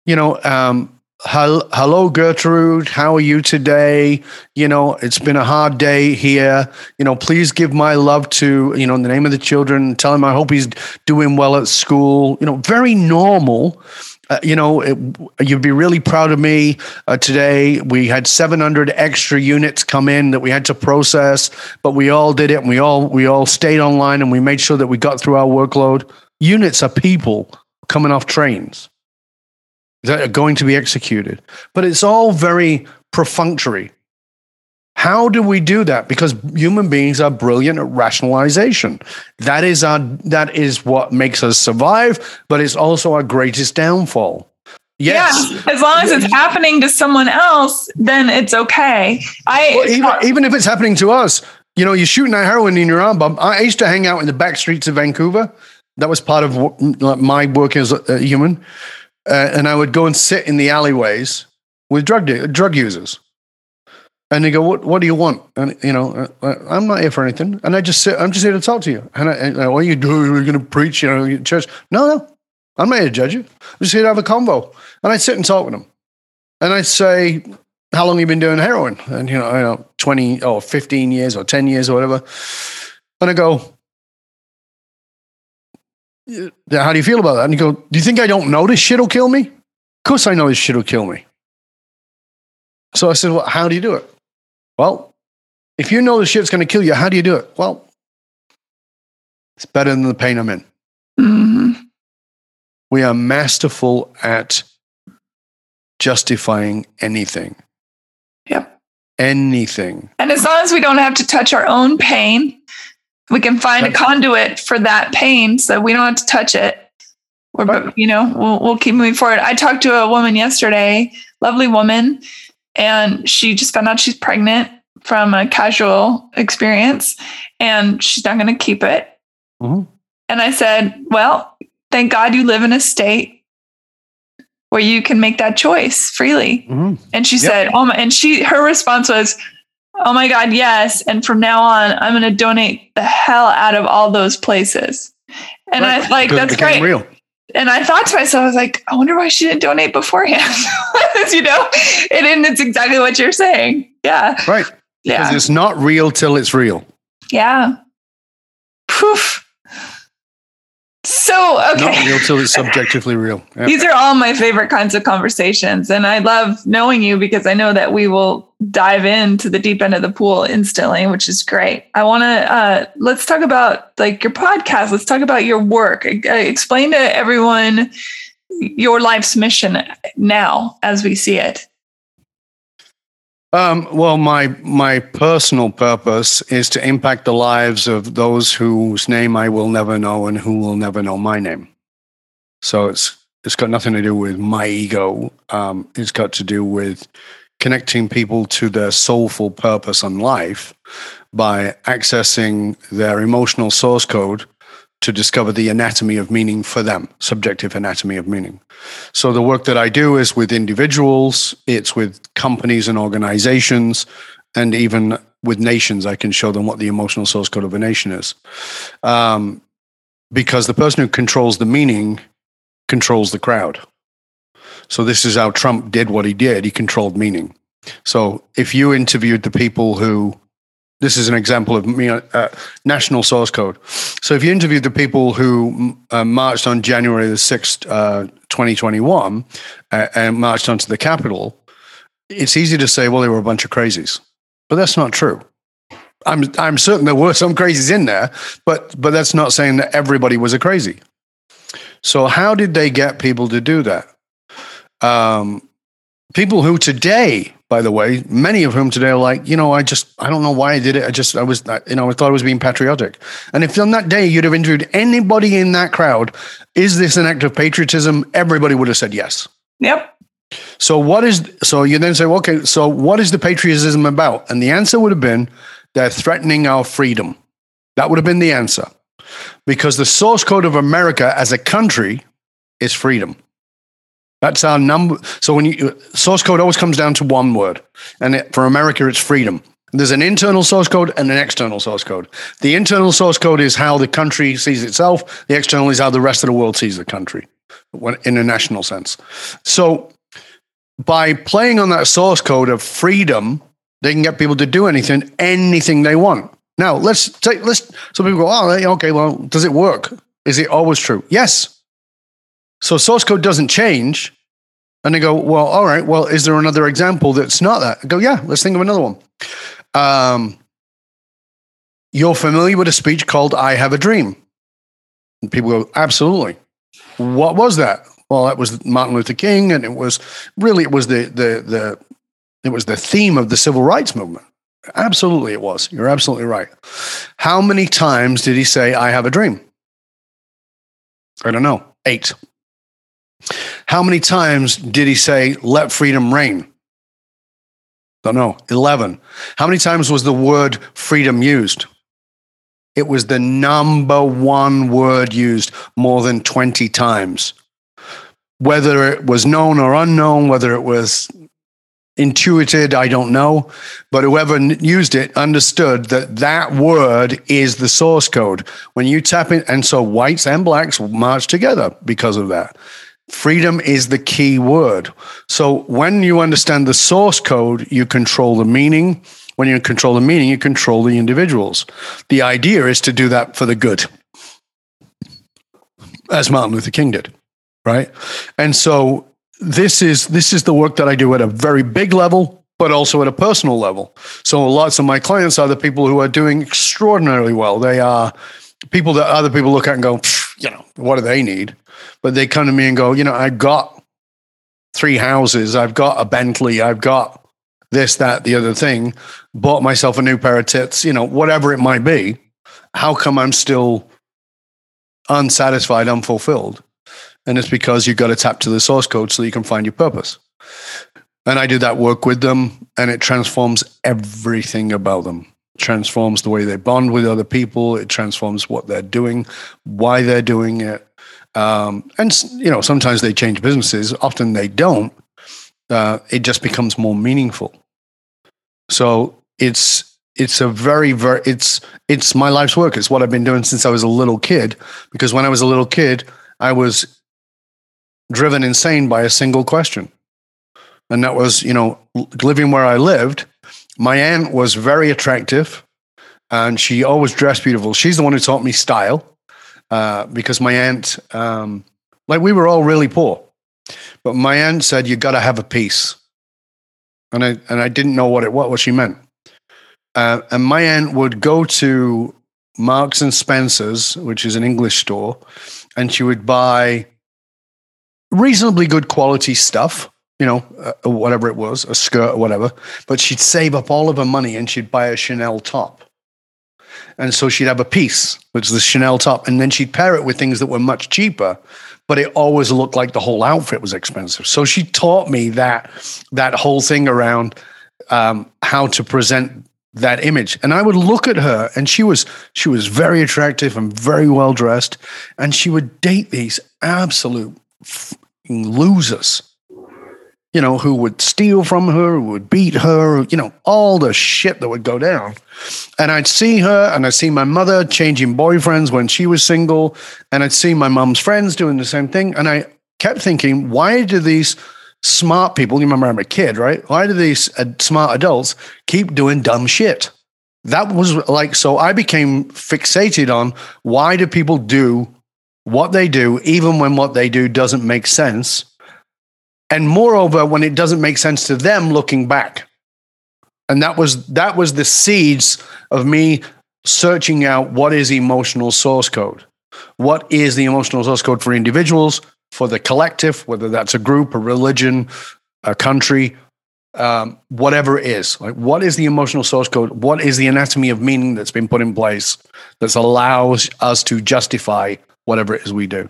You know, um, hello gertrude. How are you today? You know it's been a hard day here. You know please give my love to you know in the name of the children tell him i hope he's doing well at school. You know very normal. Uh, you know it, you'd be really proud of me uh, today. We had 700 extra units come in that we had to process but we all did it and we all we all stayed online and we made sure that we got through our workload. Units are people coming off trains that are going to be executed. But it's all very perfunctory. How do we do that? Because human beings are brilliant at rationalization. That is our that is what makes us survive, but it's also our greatest downfall. Yes. Yeah, as long as it's happening to someone else, then it's okay. I well, even, even if it's happening to us, you know, you're shooting a heroin in your arm. But I used to hang out in the back streets of Vancouver. That was part of my work as a human uh, and I would go and sit in the alleyways with drug drug users. And they go, "What? What do you want?" And you know, uh, uh, I'm not here for anything. And I just sit. I'm just here to talk to you. And, I, and uh, what are you doing? Are you going to preach? You know, church? No, no. I'm not here to judge you. I'm just here to have a convo. And I'd sit and talk with them. And I'd say, "How long have you been doing heroin?" And you know, I know, 20 or 15 years or 10 years or whatever. And I go, how do you feel about that? And you go, do you think I don't know this shit will kill me? Of course I know this shit will kill me. So I said, well, how do you do it? Well, if you know the shit's going to kill you, how do you do it? Well, it's better than the pain I'm in. Mm-hmm. We are masterful at justifying anything. Yep. Anything. And as long as we don't have to touch our own pain, we can find a conduit for that pain so we don't have to touch it or but you know we'll, we'll keep moving forward i talked to a woman yesterday lovely woman and she just found out she's pregnant from a casual experience and she's not going to keep it mm-hmm. and i said well thank god you live in a state where you can make that choice freely mm-hmm. and she yep. said oh my and she her response was Oh my God, yes. And from now on, I'm going to donate the hell out of all those places. And right. I like, that's great. Real. and I thought to myself, I was like, I wonder why she didn't donate beforehand. you know, and, and it's exactly what you're saying. Yeah. Right. Yeah. Because it's not real till it's real. Yeah. Poof. So okay. Not real till it's subjectively real. These are all my favorite kinds of conversations. And I love knowing you because I know that we will dive into the deep end of the pool instantly, which is great. I want to, uh, let's talk about like your podcast. Let's talk about your work. Uh, explain to everyone your life's mission now as we see it. Um, well, my my personal purpose is to impact the lives of those whose name I will never know and who will never know my name. So it's it's got nothing to do with my ego. Um, it's got to do with connecting people to their soulful purpose in life by accessing their emotional source code to discover the anatomy of meaning for them, subjective anatomy of meaning. So the work that I do is with individuals, it's with companies and organizations, and even with nations. I can show them what the emotional source code of a nation is. Um, because the person who controls the meaning controls the crowd. So this is how Trump did what he did. He controlled meaning. So if you interviewed the people who this is an example of uh, national source code. So if you interviewed the people who uh, marched on January the 6th, uh, 2021, uh, and marched onto the Capitol, it's easy to say, well, they were a bunch of crazies. But that's not true. I'm, I'm certain there were some crazies in there, but, but that's not saying that everybody was a crazy. So how did they get people to do that? Um, people who today by the way, many of whom today are like, you know, I just, I don't know why I did it. I just, I was, you know, I thought I was being patriotic. And if on that day you'd have interviewed anybody in that crowd, is this an act of patriotism? Everybody would have said yes. Yep. So what is, so you then say, okay, so what is the patriotism about? And the answer would have been they're threatening our freedom. That would have been the answer. Because the source code of America as a country is freedom. That's our number. So when you source code always comes down to one word, and it, for America, it's freedom. There's an internal source code and an external source code. The internal source code is how the country sees itself. The external is how the rest of the world sees the country, in a national sense. So by playing on that source code of freedom, they can get people to do anything, anything they want. Now let's take let's. Some people go, oh, okay, well, does it work? Is it always true? Yes, so source code doesn't change. And they go, well, all right, well, is there another example that's not that? I go, yeah, let's think of another one. Um, you're familiar with a speech called I Have a Dream. And people go, absolutely. What was that? Well, that was Martin Luther King, and it was really it was the the the it was the theme of the civil rights movement. Absolutely, it was. You're absolutely right. How many times did he say, I have a dream? I don't know. Eight. How many times did he say, let freedom reign? Don't know. 11. How many times was the word freedom used? It was the number one word used more than 20 times. Whether it was known or unknown, whether it was intuited, I don't know. But whoever used it understood that that word is the source code. When you tap in, and so whites and blacks march together because of that. Freedom is the key word. So when you understand the source code, you control the meaning. When you control the meaning, you control the individuals. The idea is to do that for the good, as Martin Luther King did, right? And so this is this is the work that I do at a very big level, but also at a personal level. So lots of my clients are the people who are doing extraordinarily well. They are people that other people look at and go, you know, what do they need? But they come to me and go, you know, I've got three houses, I've got a Bentley, I've got this, that, the other thing, bought myself a new pair of tits, you know, whatever it might be. How come I'm still unsatisfied, unfulfilled? And it's because you've got to tap to the source code so you can find your purpose. And I do that work with them, and it transforms everything about them. Transforms the way they bond with other people. It transforms what they're doing, why they're doing it, um, and you know, sometimes they change businesses. Often they don't. Uh, it just becomes more meaningful. So it's it's a very very it's it's my life's work. It's what I've been doing since I was a little kid. Because when I was a little kid, I was driven insane by a single question. And that was, you know, living where I lived, my aunt was very attractive and she always dressed beautiful. She's the one who taught me style uh, because my aunt, um, like, we were all really poor. But my aunt said, You got to have a piece. And I, and I didn't know what, it, what, what she meant. Uh, and my aunt would go to Marks and Spencer's, which is an English store, and she would buy reasonably good quality stuff, you know, uh, whatever it was, a skirt or whatever. But she'd save up all of her money and she'd buy a Chanel top. And so she'd have a piece, which is the Chanel top, and then she'd pair it with things that were much cheaper, but it always looked like the whole outfit was expensive. So she taught me that that whole thing around um, how to present that image and i would look at her and she was she was very attractive and very well dressed and she would date these absolute losers you know who would steal from her who would beat her you know all the shit that would go down and i'd see her and i'd see my mother changing boyfriends when she was single and i'd see my mom's friends doing the same thing and i kept thinking why do these smart people, you remember I'm a kid, right? Why do these smart adults keep doing dumb shit? That was like, so I became fixated on why do people do what they do, even when what they do doesn't make sense. And moreover, when it doesn't make sense to them looking back. And that was that was the seeds of me searching out what is emotional source code. What is the emotional source code for individuals? for the collective, whether that's a group, a religion, a country, um, whatever it is. Like, what is the emotional source code? What is the anatomy of meaning that's been put in place that allows us to justify whatever it is we do?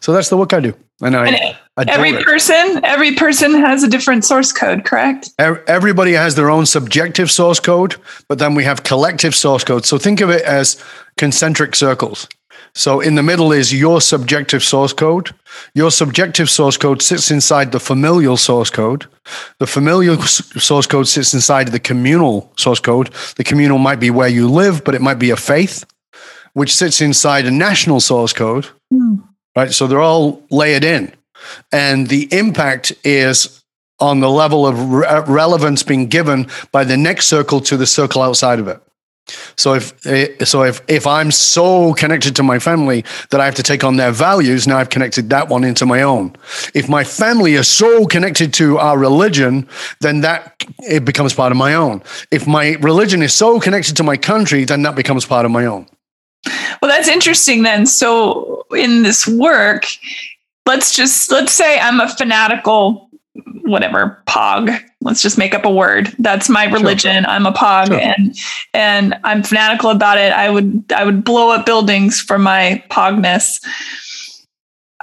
So that's the work I do, and I. And every it. person, every person has a different source code, correct? Everybody has their own subjective source code, but then we have collective source code. So think of it as concentric circles. So in the middle is your subjective source code. Your subjective source code sits inside the familial source code. The familial source code sits inside the communal source code. The communal might be where you live, but it might be a faith, which sits inside a national source code. Mm. Right. So they're all layered in. And the impact is on the level of re- relevance being given by the next circle to the circle outside of it. So if eh, so if if I'm so connected to my family that I have to take on their values, now I've connected that one into my own. If my family is so connected to our religion, then that it becomes part of my own. If my religion is so connected to my country, then that becomes part of my own. Well, that's interesting then. So in this work, let's just let's say I'm a fanatical whatever pog let's just make up a word that's my religion sure. i'm a pog sure. and and i'm fanatical about it i would i would blow up buildings for my pogness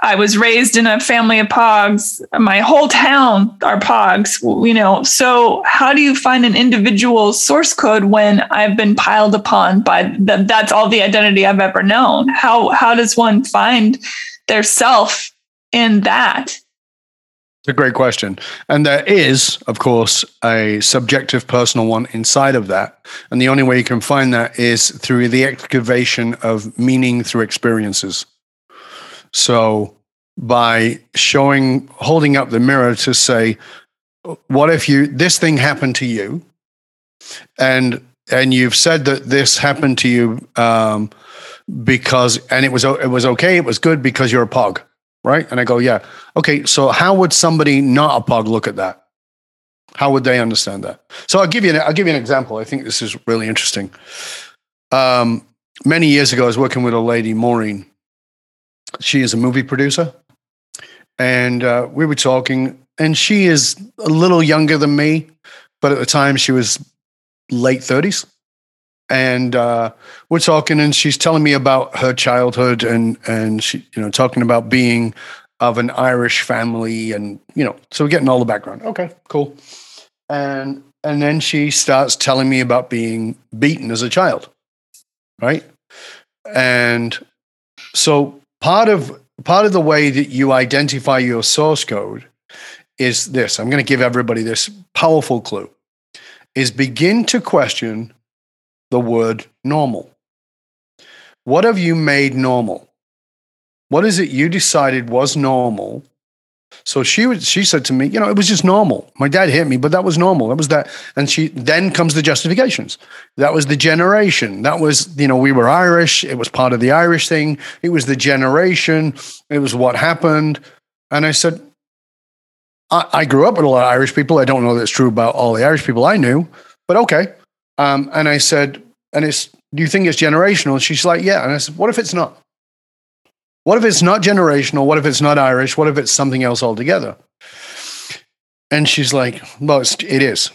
i was raised in a family of pogs my whole town are pogs you know so how do you find an individual source code when i've been piled upon by the, that's all the identity i've ever known how how does one find their self in that it's a great question. And there is, of course, a subjective personal one inside of that. And the only way you can find that is through the excavation of meaning through experiences. So by showing, holding up the mirror to say, what if you, this thing happened to you? And, and you've said that this happened to you um, because, and it was, it was okay, it was good because you're a pog right? And I go, yeah. Okay, so how would somebody not a pug look at that? How would they understand that? So I'll give you an, I'll give you an example. I think this is really interesting. Um, many years ago, I was working with a lady, Maureen. She is a movie producer, and uh, we were talking. And she is a little younger than me, but at the time she was late thirties and uh, we're talking, and she's telling me about her childhood, and and she, you know, talking about being of an Irish family, and you know, so we're getting all the background. Okay, cool. And and then she starts telling me about being beaten as a child, right? And so part of part of the way that you identify your source code is this. I'm going to give everybody this powerful clue: is begin to question the word normal. What have you made normal? What is it you decided was normal So she would, she said to me, you know, it was just normal. My dad hit me, but that was normal. That was that. And she then comes the justifications. That was the generation. That was, you know, we were Irish. It was part of the Irish thing. It was the generation. It was what happened. And I said, I, I grew up with a lot of Irish people. I don't know that's true about all the Irish people I knew, but okay. Um, and I said, and it's, do you think it's generational? And she's like, yeah. And I said, what if it's not? What if it's not generational? What if it's not Irish? What if it's something else altogether? And she's like, well, it's, it is.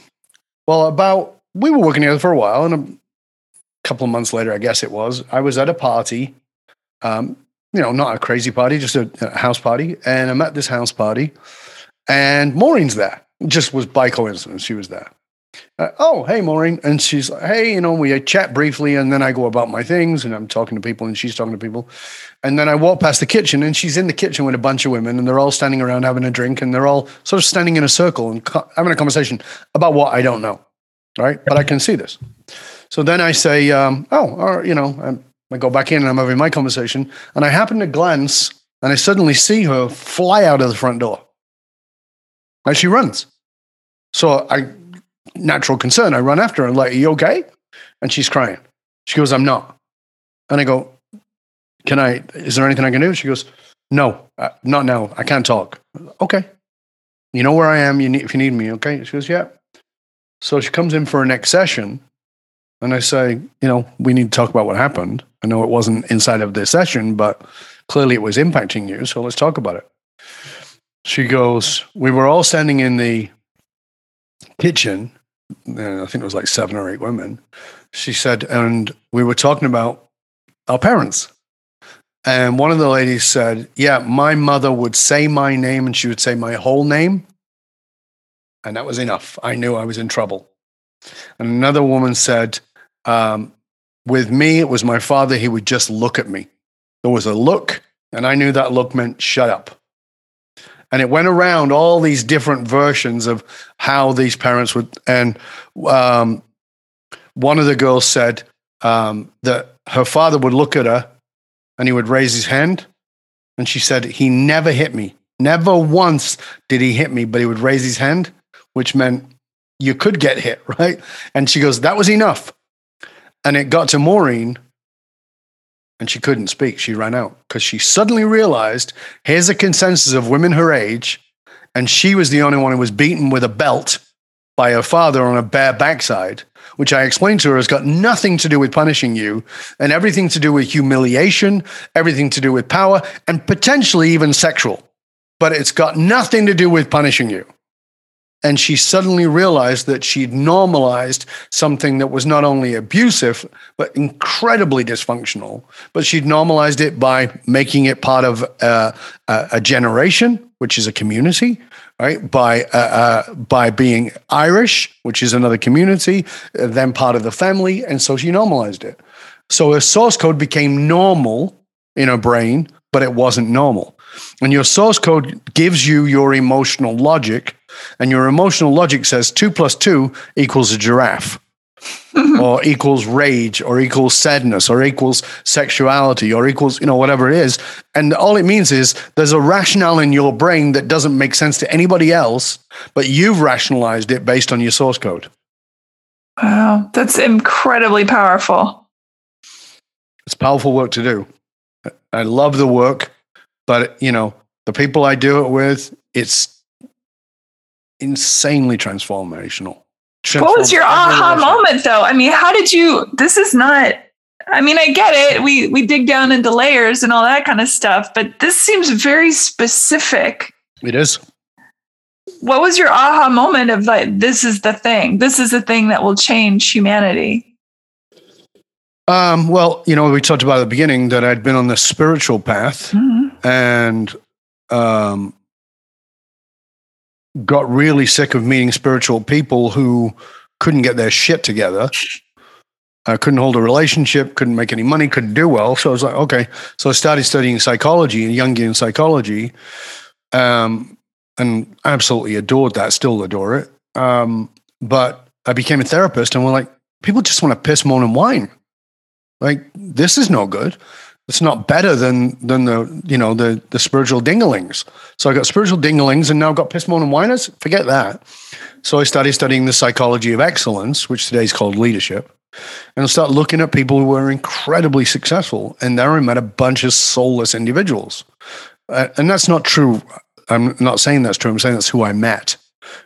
Well, about, we were working together for a while. And a couple of months later, I guess it was, I was at a party, um, you know, not a crazy party, just a, a house party. And I'm at this house party and Maureen's there. Just was by coincidence. She was there. Uh, oh, hey, Maureen. And she's like, hey, you know, we chat briefly and then I go about my things and I'm talking to people and she's talking to people. And then I walk past the kitchen and she's in the kitchen with a bunch of women and they're all standing around having a drink and they're all sort of standing in a circle and co- having a conversation about what I don't know. Right. But I can see this. So then I say, um, oh, or, you know, I'm, I go back in and I'm having my conversation and I happen to glance and I suddenly see her fly out of the front door. And she runs. So I natural concern. I run after her and like, Are you okay? And she's crying. She goes, I'm not. And I go, Can I, is there anything I can do? She goes, No, uh, not now. I can't talk. Okay. You know where I am you need, if you need me. Okay. She goes, Yeah. So she comes in for a next session. And I say, You know, we need to talk about what happened. I know it wasn't inside of this session, but clearly it was impacting you. So let's talk about it. She goes, We were all standing in the kitchen I think it was like seven or eight women. She said, and we were talking about our parents. And one of the ladies said, Yeah, my mother would say my name and she would say my whole name. And that was enough. I knew I was in trouble. And another woman said, um, With me, it was my father. He would just look at me. There was a look, and I knew that look meant shut up. And it went around all these different versions of how these parents would. And um, one of the girls said um, that her father would look at her and he would raise his hand. And she said, He never hit me. Never once did he hit me, but he would raise his hand, which meant you could get hit, right? And she goes, That was enough. And it got to Maureen and she couldn't speak. She ran out because she suddenly realized here's a consensus of women her age, and she was the only one who was beaten with a belt by her father on a bare backside, which I explained to her has got nothing to do with punishing you and everything to do with humiliation, everything to do with power, and potentially even sexual. But it's got nothing to do with punishing you. And she suddenly realized that she'd normalized something that was not only abusive, but incredibly dysfunctional. But she'd normalized it by making it part of uh, a, generation, which is a community, right? By, uh, uh, by being Irish, which is another community, uh, then part of the family. And so she normalized it. So her source code became normal in her brain, but it wasn't normal. And your source code gives you your emotional logic and your emotional logic says two plus two equals a giraffe. or equals rage or equals sadness or equals sexuality or equals you know whatever it is. And all it means is there's a rationale in your brain that doesn't make sense to anybody else but you've rationalized it based on your source code. Wow that's incredibly powerful. It's powerful work to do. I love the work but you know the people i do it with it's insanely transformational. what was your aha moment though? I mean, how did you this is not I mean, I get it. We we dig down into layers and all that kind of stuff, but this seems very specific. It is. What was your aha moment of like this is the thing. This is the thing that will change humanity? Um, well, you know, we talked about at the beginning that I'd been on the spiritual path mm-hmm. and um, got really sick of meeting spiritual people who couldn't get their shit together. I couldn't hold a relationship, couldn't make any money, couldn't do well. So I was like, okay. So I started studying psychology and Jungian psychology, um, and absolutely adored that. Still adore it. Um, but I became a therapist, and we're like, people just want to piss, moan, and whine. Like this is no good. It's not better than than the you know the the spiritual dinglings. So I got spiritual dinglings, and now I've got piss moan and whiners. Forget that. So I started studying the psychology of excellence, which today is called leadership, and I start looking at people who were incredibly successful, and there I met a bunch of soulless individuals, uh, and that's not true. I'm not saying that's true. I'm saying that's who I met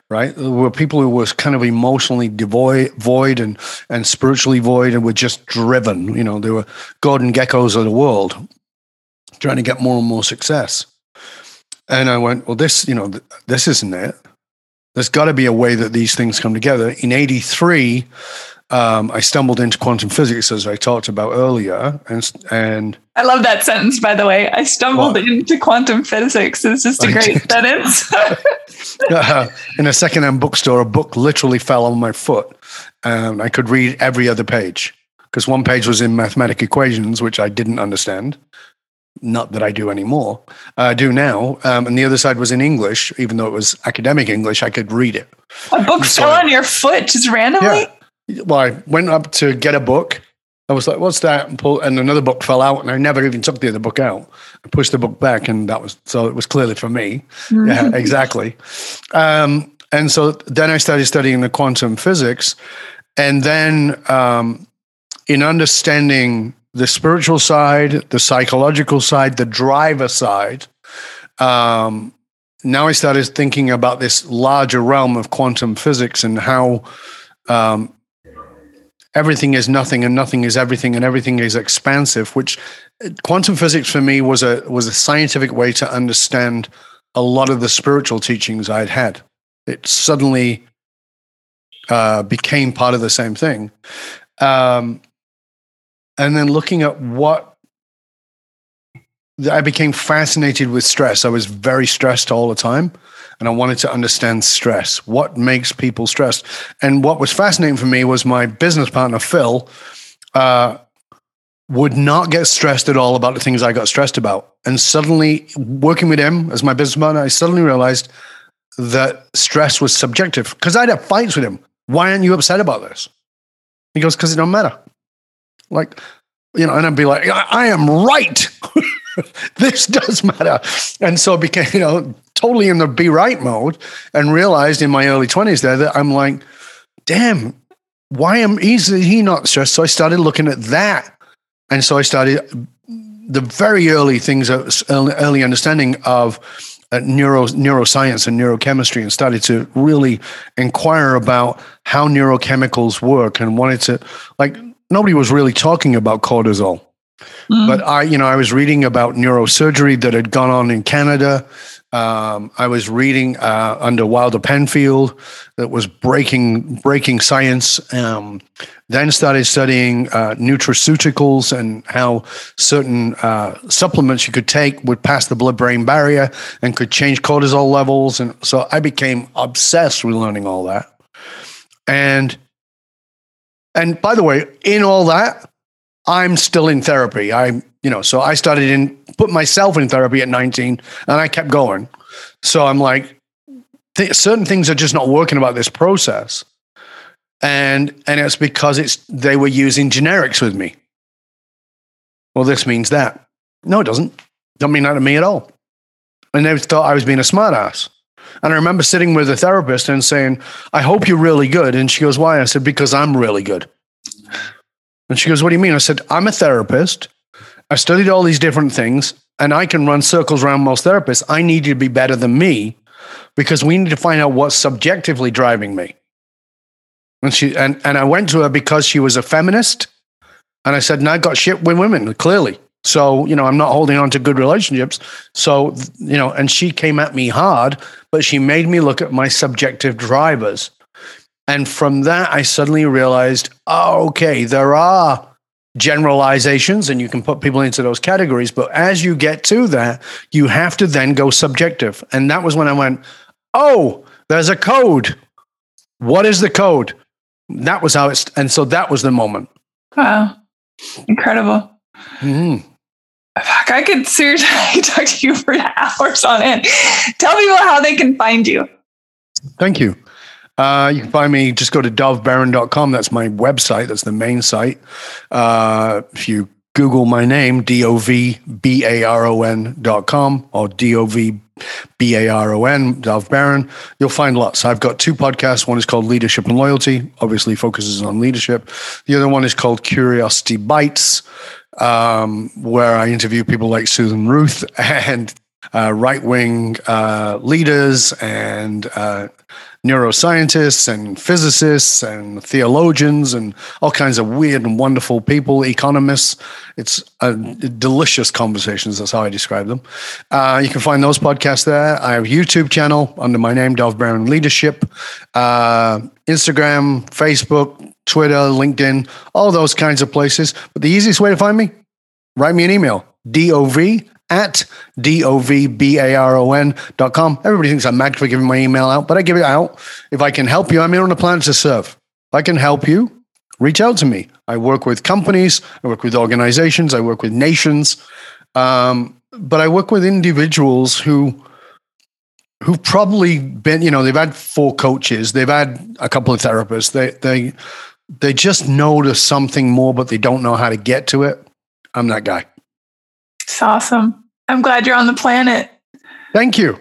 right? Were people who were kind of emotionally devoid, void and and spiritually void, and were just driven. You know, they were Gordon Gekkos of the world, trying to get more and more success. And I went, well, this, you know, th- this isn't it. There's got to be a way that these things come together. In '83, um, I stumbled into quantum physics, as I talked about earlier, and and I love that sentence. By the way, I stumbled what? into quantum physics. It's just a I great did. sentence. uh, in a secondhand bookstore, a book literally fell on my foot, and I could read every other page because one page was in mathematical equations, which I didn't understand. Not that I do anymore. Uh, I do now, um, and the other side was in English, even though it was academic English. I could read it. A book so, fell on your foot just randomly. Yeah well, I went up to get a book. I was like, "What's that?" And, pull, and another book fell out, and I never even took the other book out. I pushed the book back, and that was so. It was clearly for me. Mm-hmm. Yeah, exactly. Um, and so then I started studying the quantum physics, and then um, in understanding the spiritual side, the psychological side, the driver side. Um, now I started thinking about this larger realm of quantum physics and how um, everything is nothing and nothing is everything and everything is expansive which quantum physics for me was a was a scientific way to understand a lot of the spiritual teachings i'd had. It suddenly uh, became part of the same thing. Um, and then looking at what i became fascinated with stress. I was very stressed all the time and I wanted to understand stress. What makes people stressed? And what was fascinating for me was my business partner, Phil, uh, would not get stressed at all about the things I got stressed about. And suddenly, working with him as my business partner, I suddenly realized that stress was subjective because I'd have fights with him. Why aren't you upset about this? He goes, because it don't matter. Like, you know, and I'd be like, I, I am right. this does matter. And so it became, you know, totally in the be right mode and realized in my early 20s there that I'm like, damn, why am is he not stressed? So I started looking at that. And so I started the very early things, early understanding of uh, neuro, neuroscience and neurochemistry and started to really inquire about how neurochemicals work and wanted to, like, nobody was really talking about cortisol. Mm. But I, you know, I was reading about neurosurgery that had gone on in Canada um, I was reading uh, under Wilder Penfield that was breaking breaking science. Um, then started studying uh, nutraceuticals and how certain uh, supplements you could take would pass the blood brain barrier and could change cortisol levels. And so I became obsessed with learning all that. And and by the way, in all that, I'm still in therapy. I you know, so I started in put myself in therapy at 19 and I kept going. So I'm like, th- certain things are just not working about this process. And, and it's because it's, they were using generics with me. Well, this means that. No, it doesn't. Don't mean that to me at all. And they thought I was being a smartass. And I remember sitting with a therapist and saying, I hope you're really good. And she goes, Why? I said, Because I'm really good. And she goes, What do you mean? I said, I'm a therapist. I studied all these different things and I can run circles around most therapists. I need you to be better than me because we need to find out what's subjectively driving me. And she and, and I went to her because she was a feminist. And I said, and I got shit with women, clearly. So, you know, I'm not holding on to good relationships. So, you know, and she came at me hard, but she made me look at my subjective drivers. And from that, I suddenly realized, oh, okay, there are generalizations and you can put people into those categories. But as you get to that, you have to then go subjective. And that was when I went, oh, there's a code. What is the code? That was how it's, and so that was the moment. Wow. Incredible. Mm-hmm. Fuck, I could seriously talk to you for hours on end. Tell people how they can find you. Thank you. Uh, you can find me, just go to dovbaron.com. That's my website. That's the main site. Uh, if you Google my name, D O V B A R O N dot com or D O V B A R O N, Dov Baron. You'll find lots. I've got two podcasts. One is called Leadership and Loyalty, obviously focuses on leadership. The other one is called Curiosity Bites, um, where I interview people like Susan Ruth and uh, right wing uh, leaders and uh, neuroscientists and physicists and theologians and all kinds of weird and wonderful people, economists. It's a delicious conversations. That's how I describe them. Uh, you can find those podcasts there. I have a YouTube channel under my name, Dov Baron Leadership, uh, Instagram, Facebook, Twitter, LinkedIn, all those kinds of places. But the easiest way to find me, write me an email, dov at D-O-V-B-A-R-O-N dot com. Everybody thinks I'm mad for giving my email out, but I give it out. If I can help you, I'm here on the planet to serve. If I can help you, reach out to me. I work with companies, I work with organizations, I work with nations, um, but I work with individuals who who've probably been, you know, they've had four coaches, they've had a couple of therapists, they they they just there's something more, but they don't know how to get to it. I'm that guy. It's awesome. I'm glad you're on the planet. Thank you.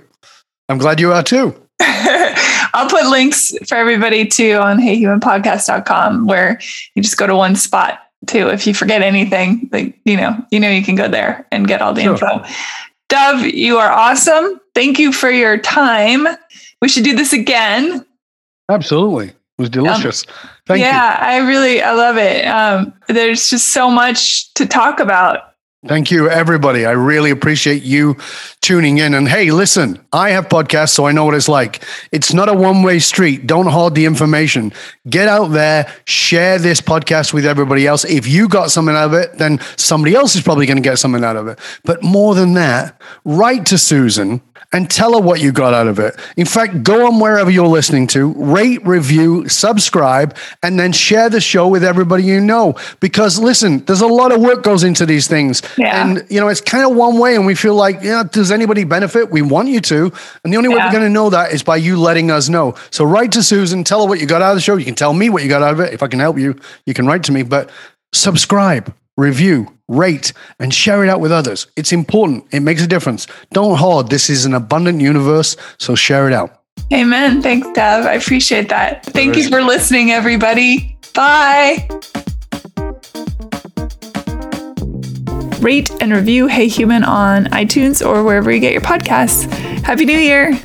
I'm glad you are too. I'll put links for everybody too on heyhumanpodcast.com where you just go to one spot too. If you forget anything, like, you know, you know, you can go there and get all the sure. info. Dov, you are awesome. Thank you for your time. We should do this again. Absolutely. It was delicious. Um, Thank yeah, you. Yeah, I really, I love it. Um, there's just so much to talk about Thank you, everybody. I really appreciate you tuning in. And hey, listen, I have podcasts, so I know what it's like. It's not a one way street. Don't hoard the information. Get out there, share this podcast with everybody else. If you got something out of it, then somebody else is probably going to get something out of it. But more than that, write to Susan and tell her what you got out of it. In fact, go on wherever you're listening to, rate, review, subscribe, and then share the show with everybody you know. Because listen, there's a lot of work goes into these things. Yeah. And you know, it's kind of one way and we feel like, yeah, does anybody benefit? We want you to. And the only yeah. way we're going to know that is by you letting us know. So write to Susan, tell her what you got out of the show. You can tell me what you got out of it. If I can help you, you can write to me, but subscribe, review, rate, and share it out with others. It's important. It makes a difference. Don't hoard. This is an abundant universe, so share it out. Amen. Thanks, Dov. I appreciate that. Thank you for listening, everybody. Bye. Rate and review Hey Human on iTunes or wherever you get your podcasts. Happy New Year.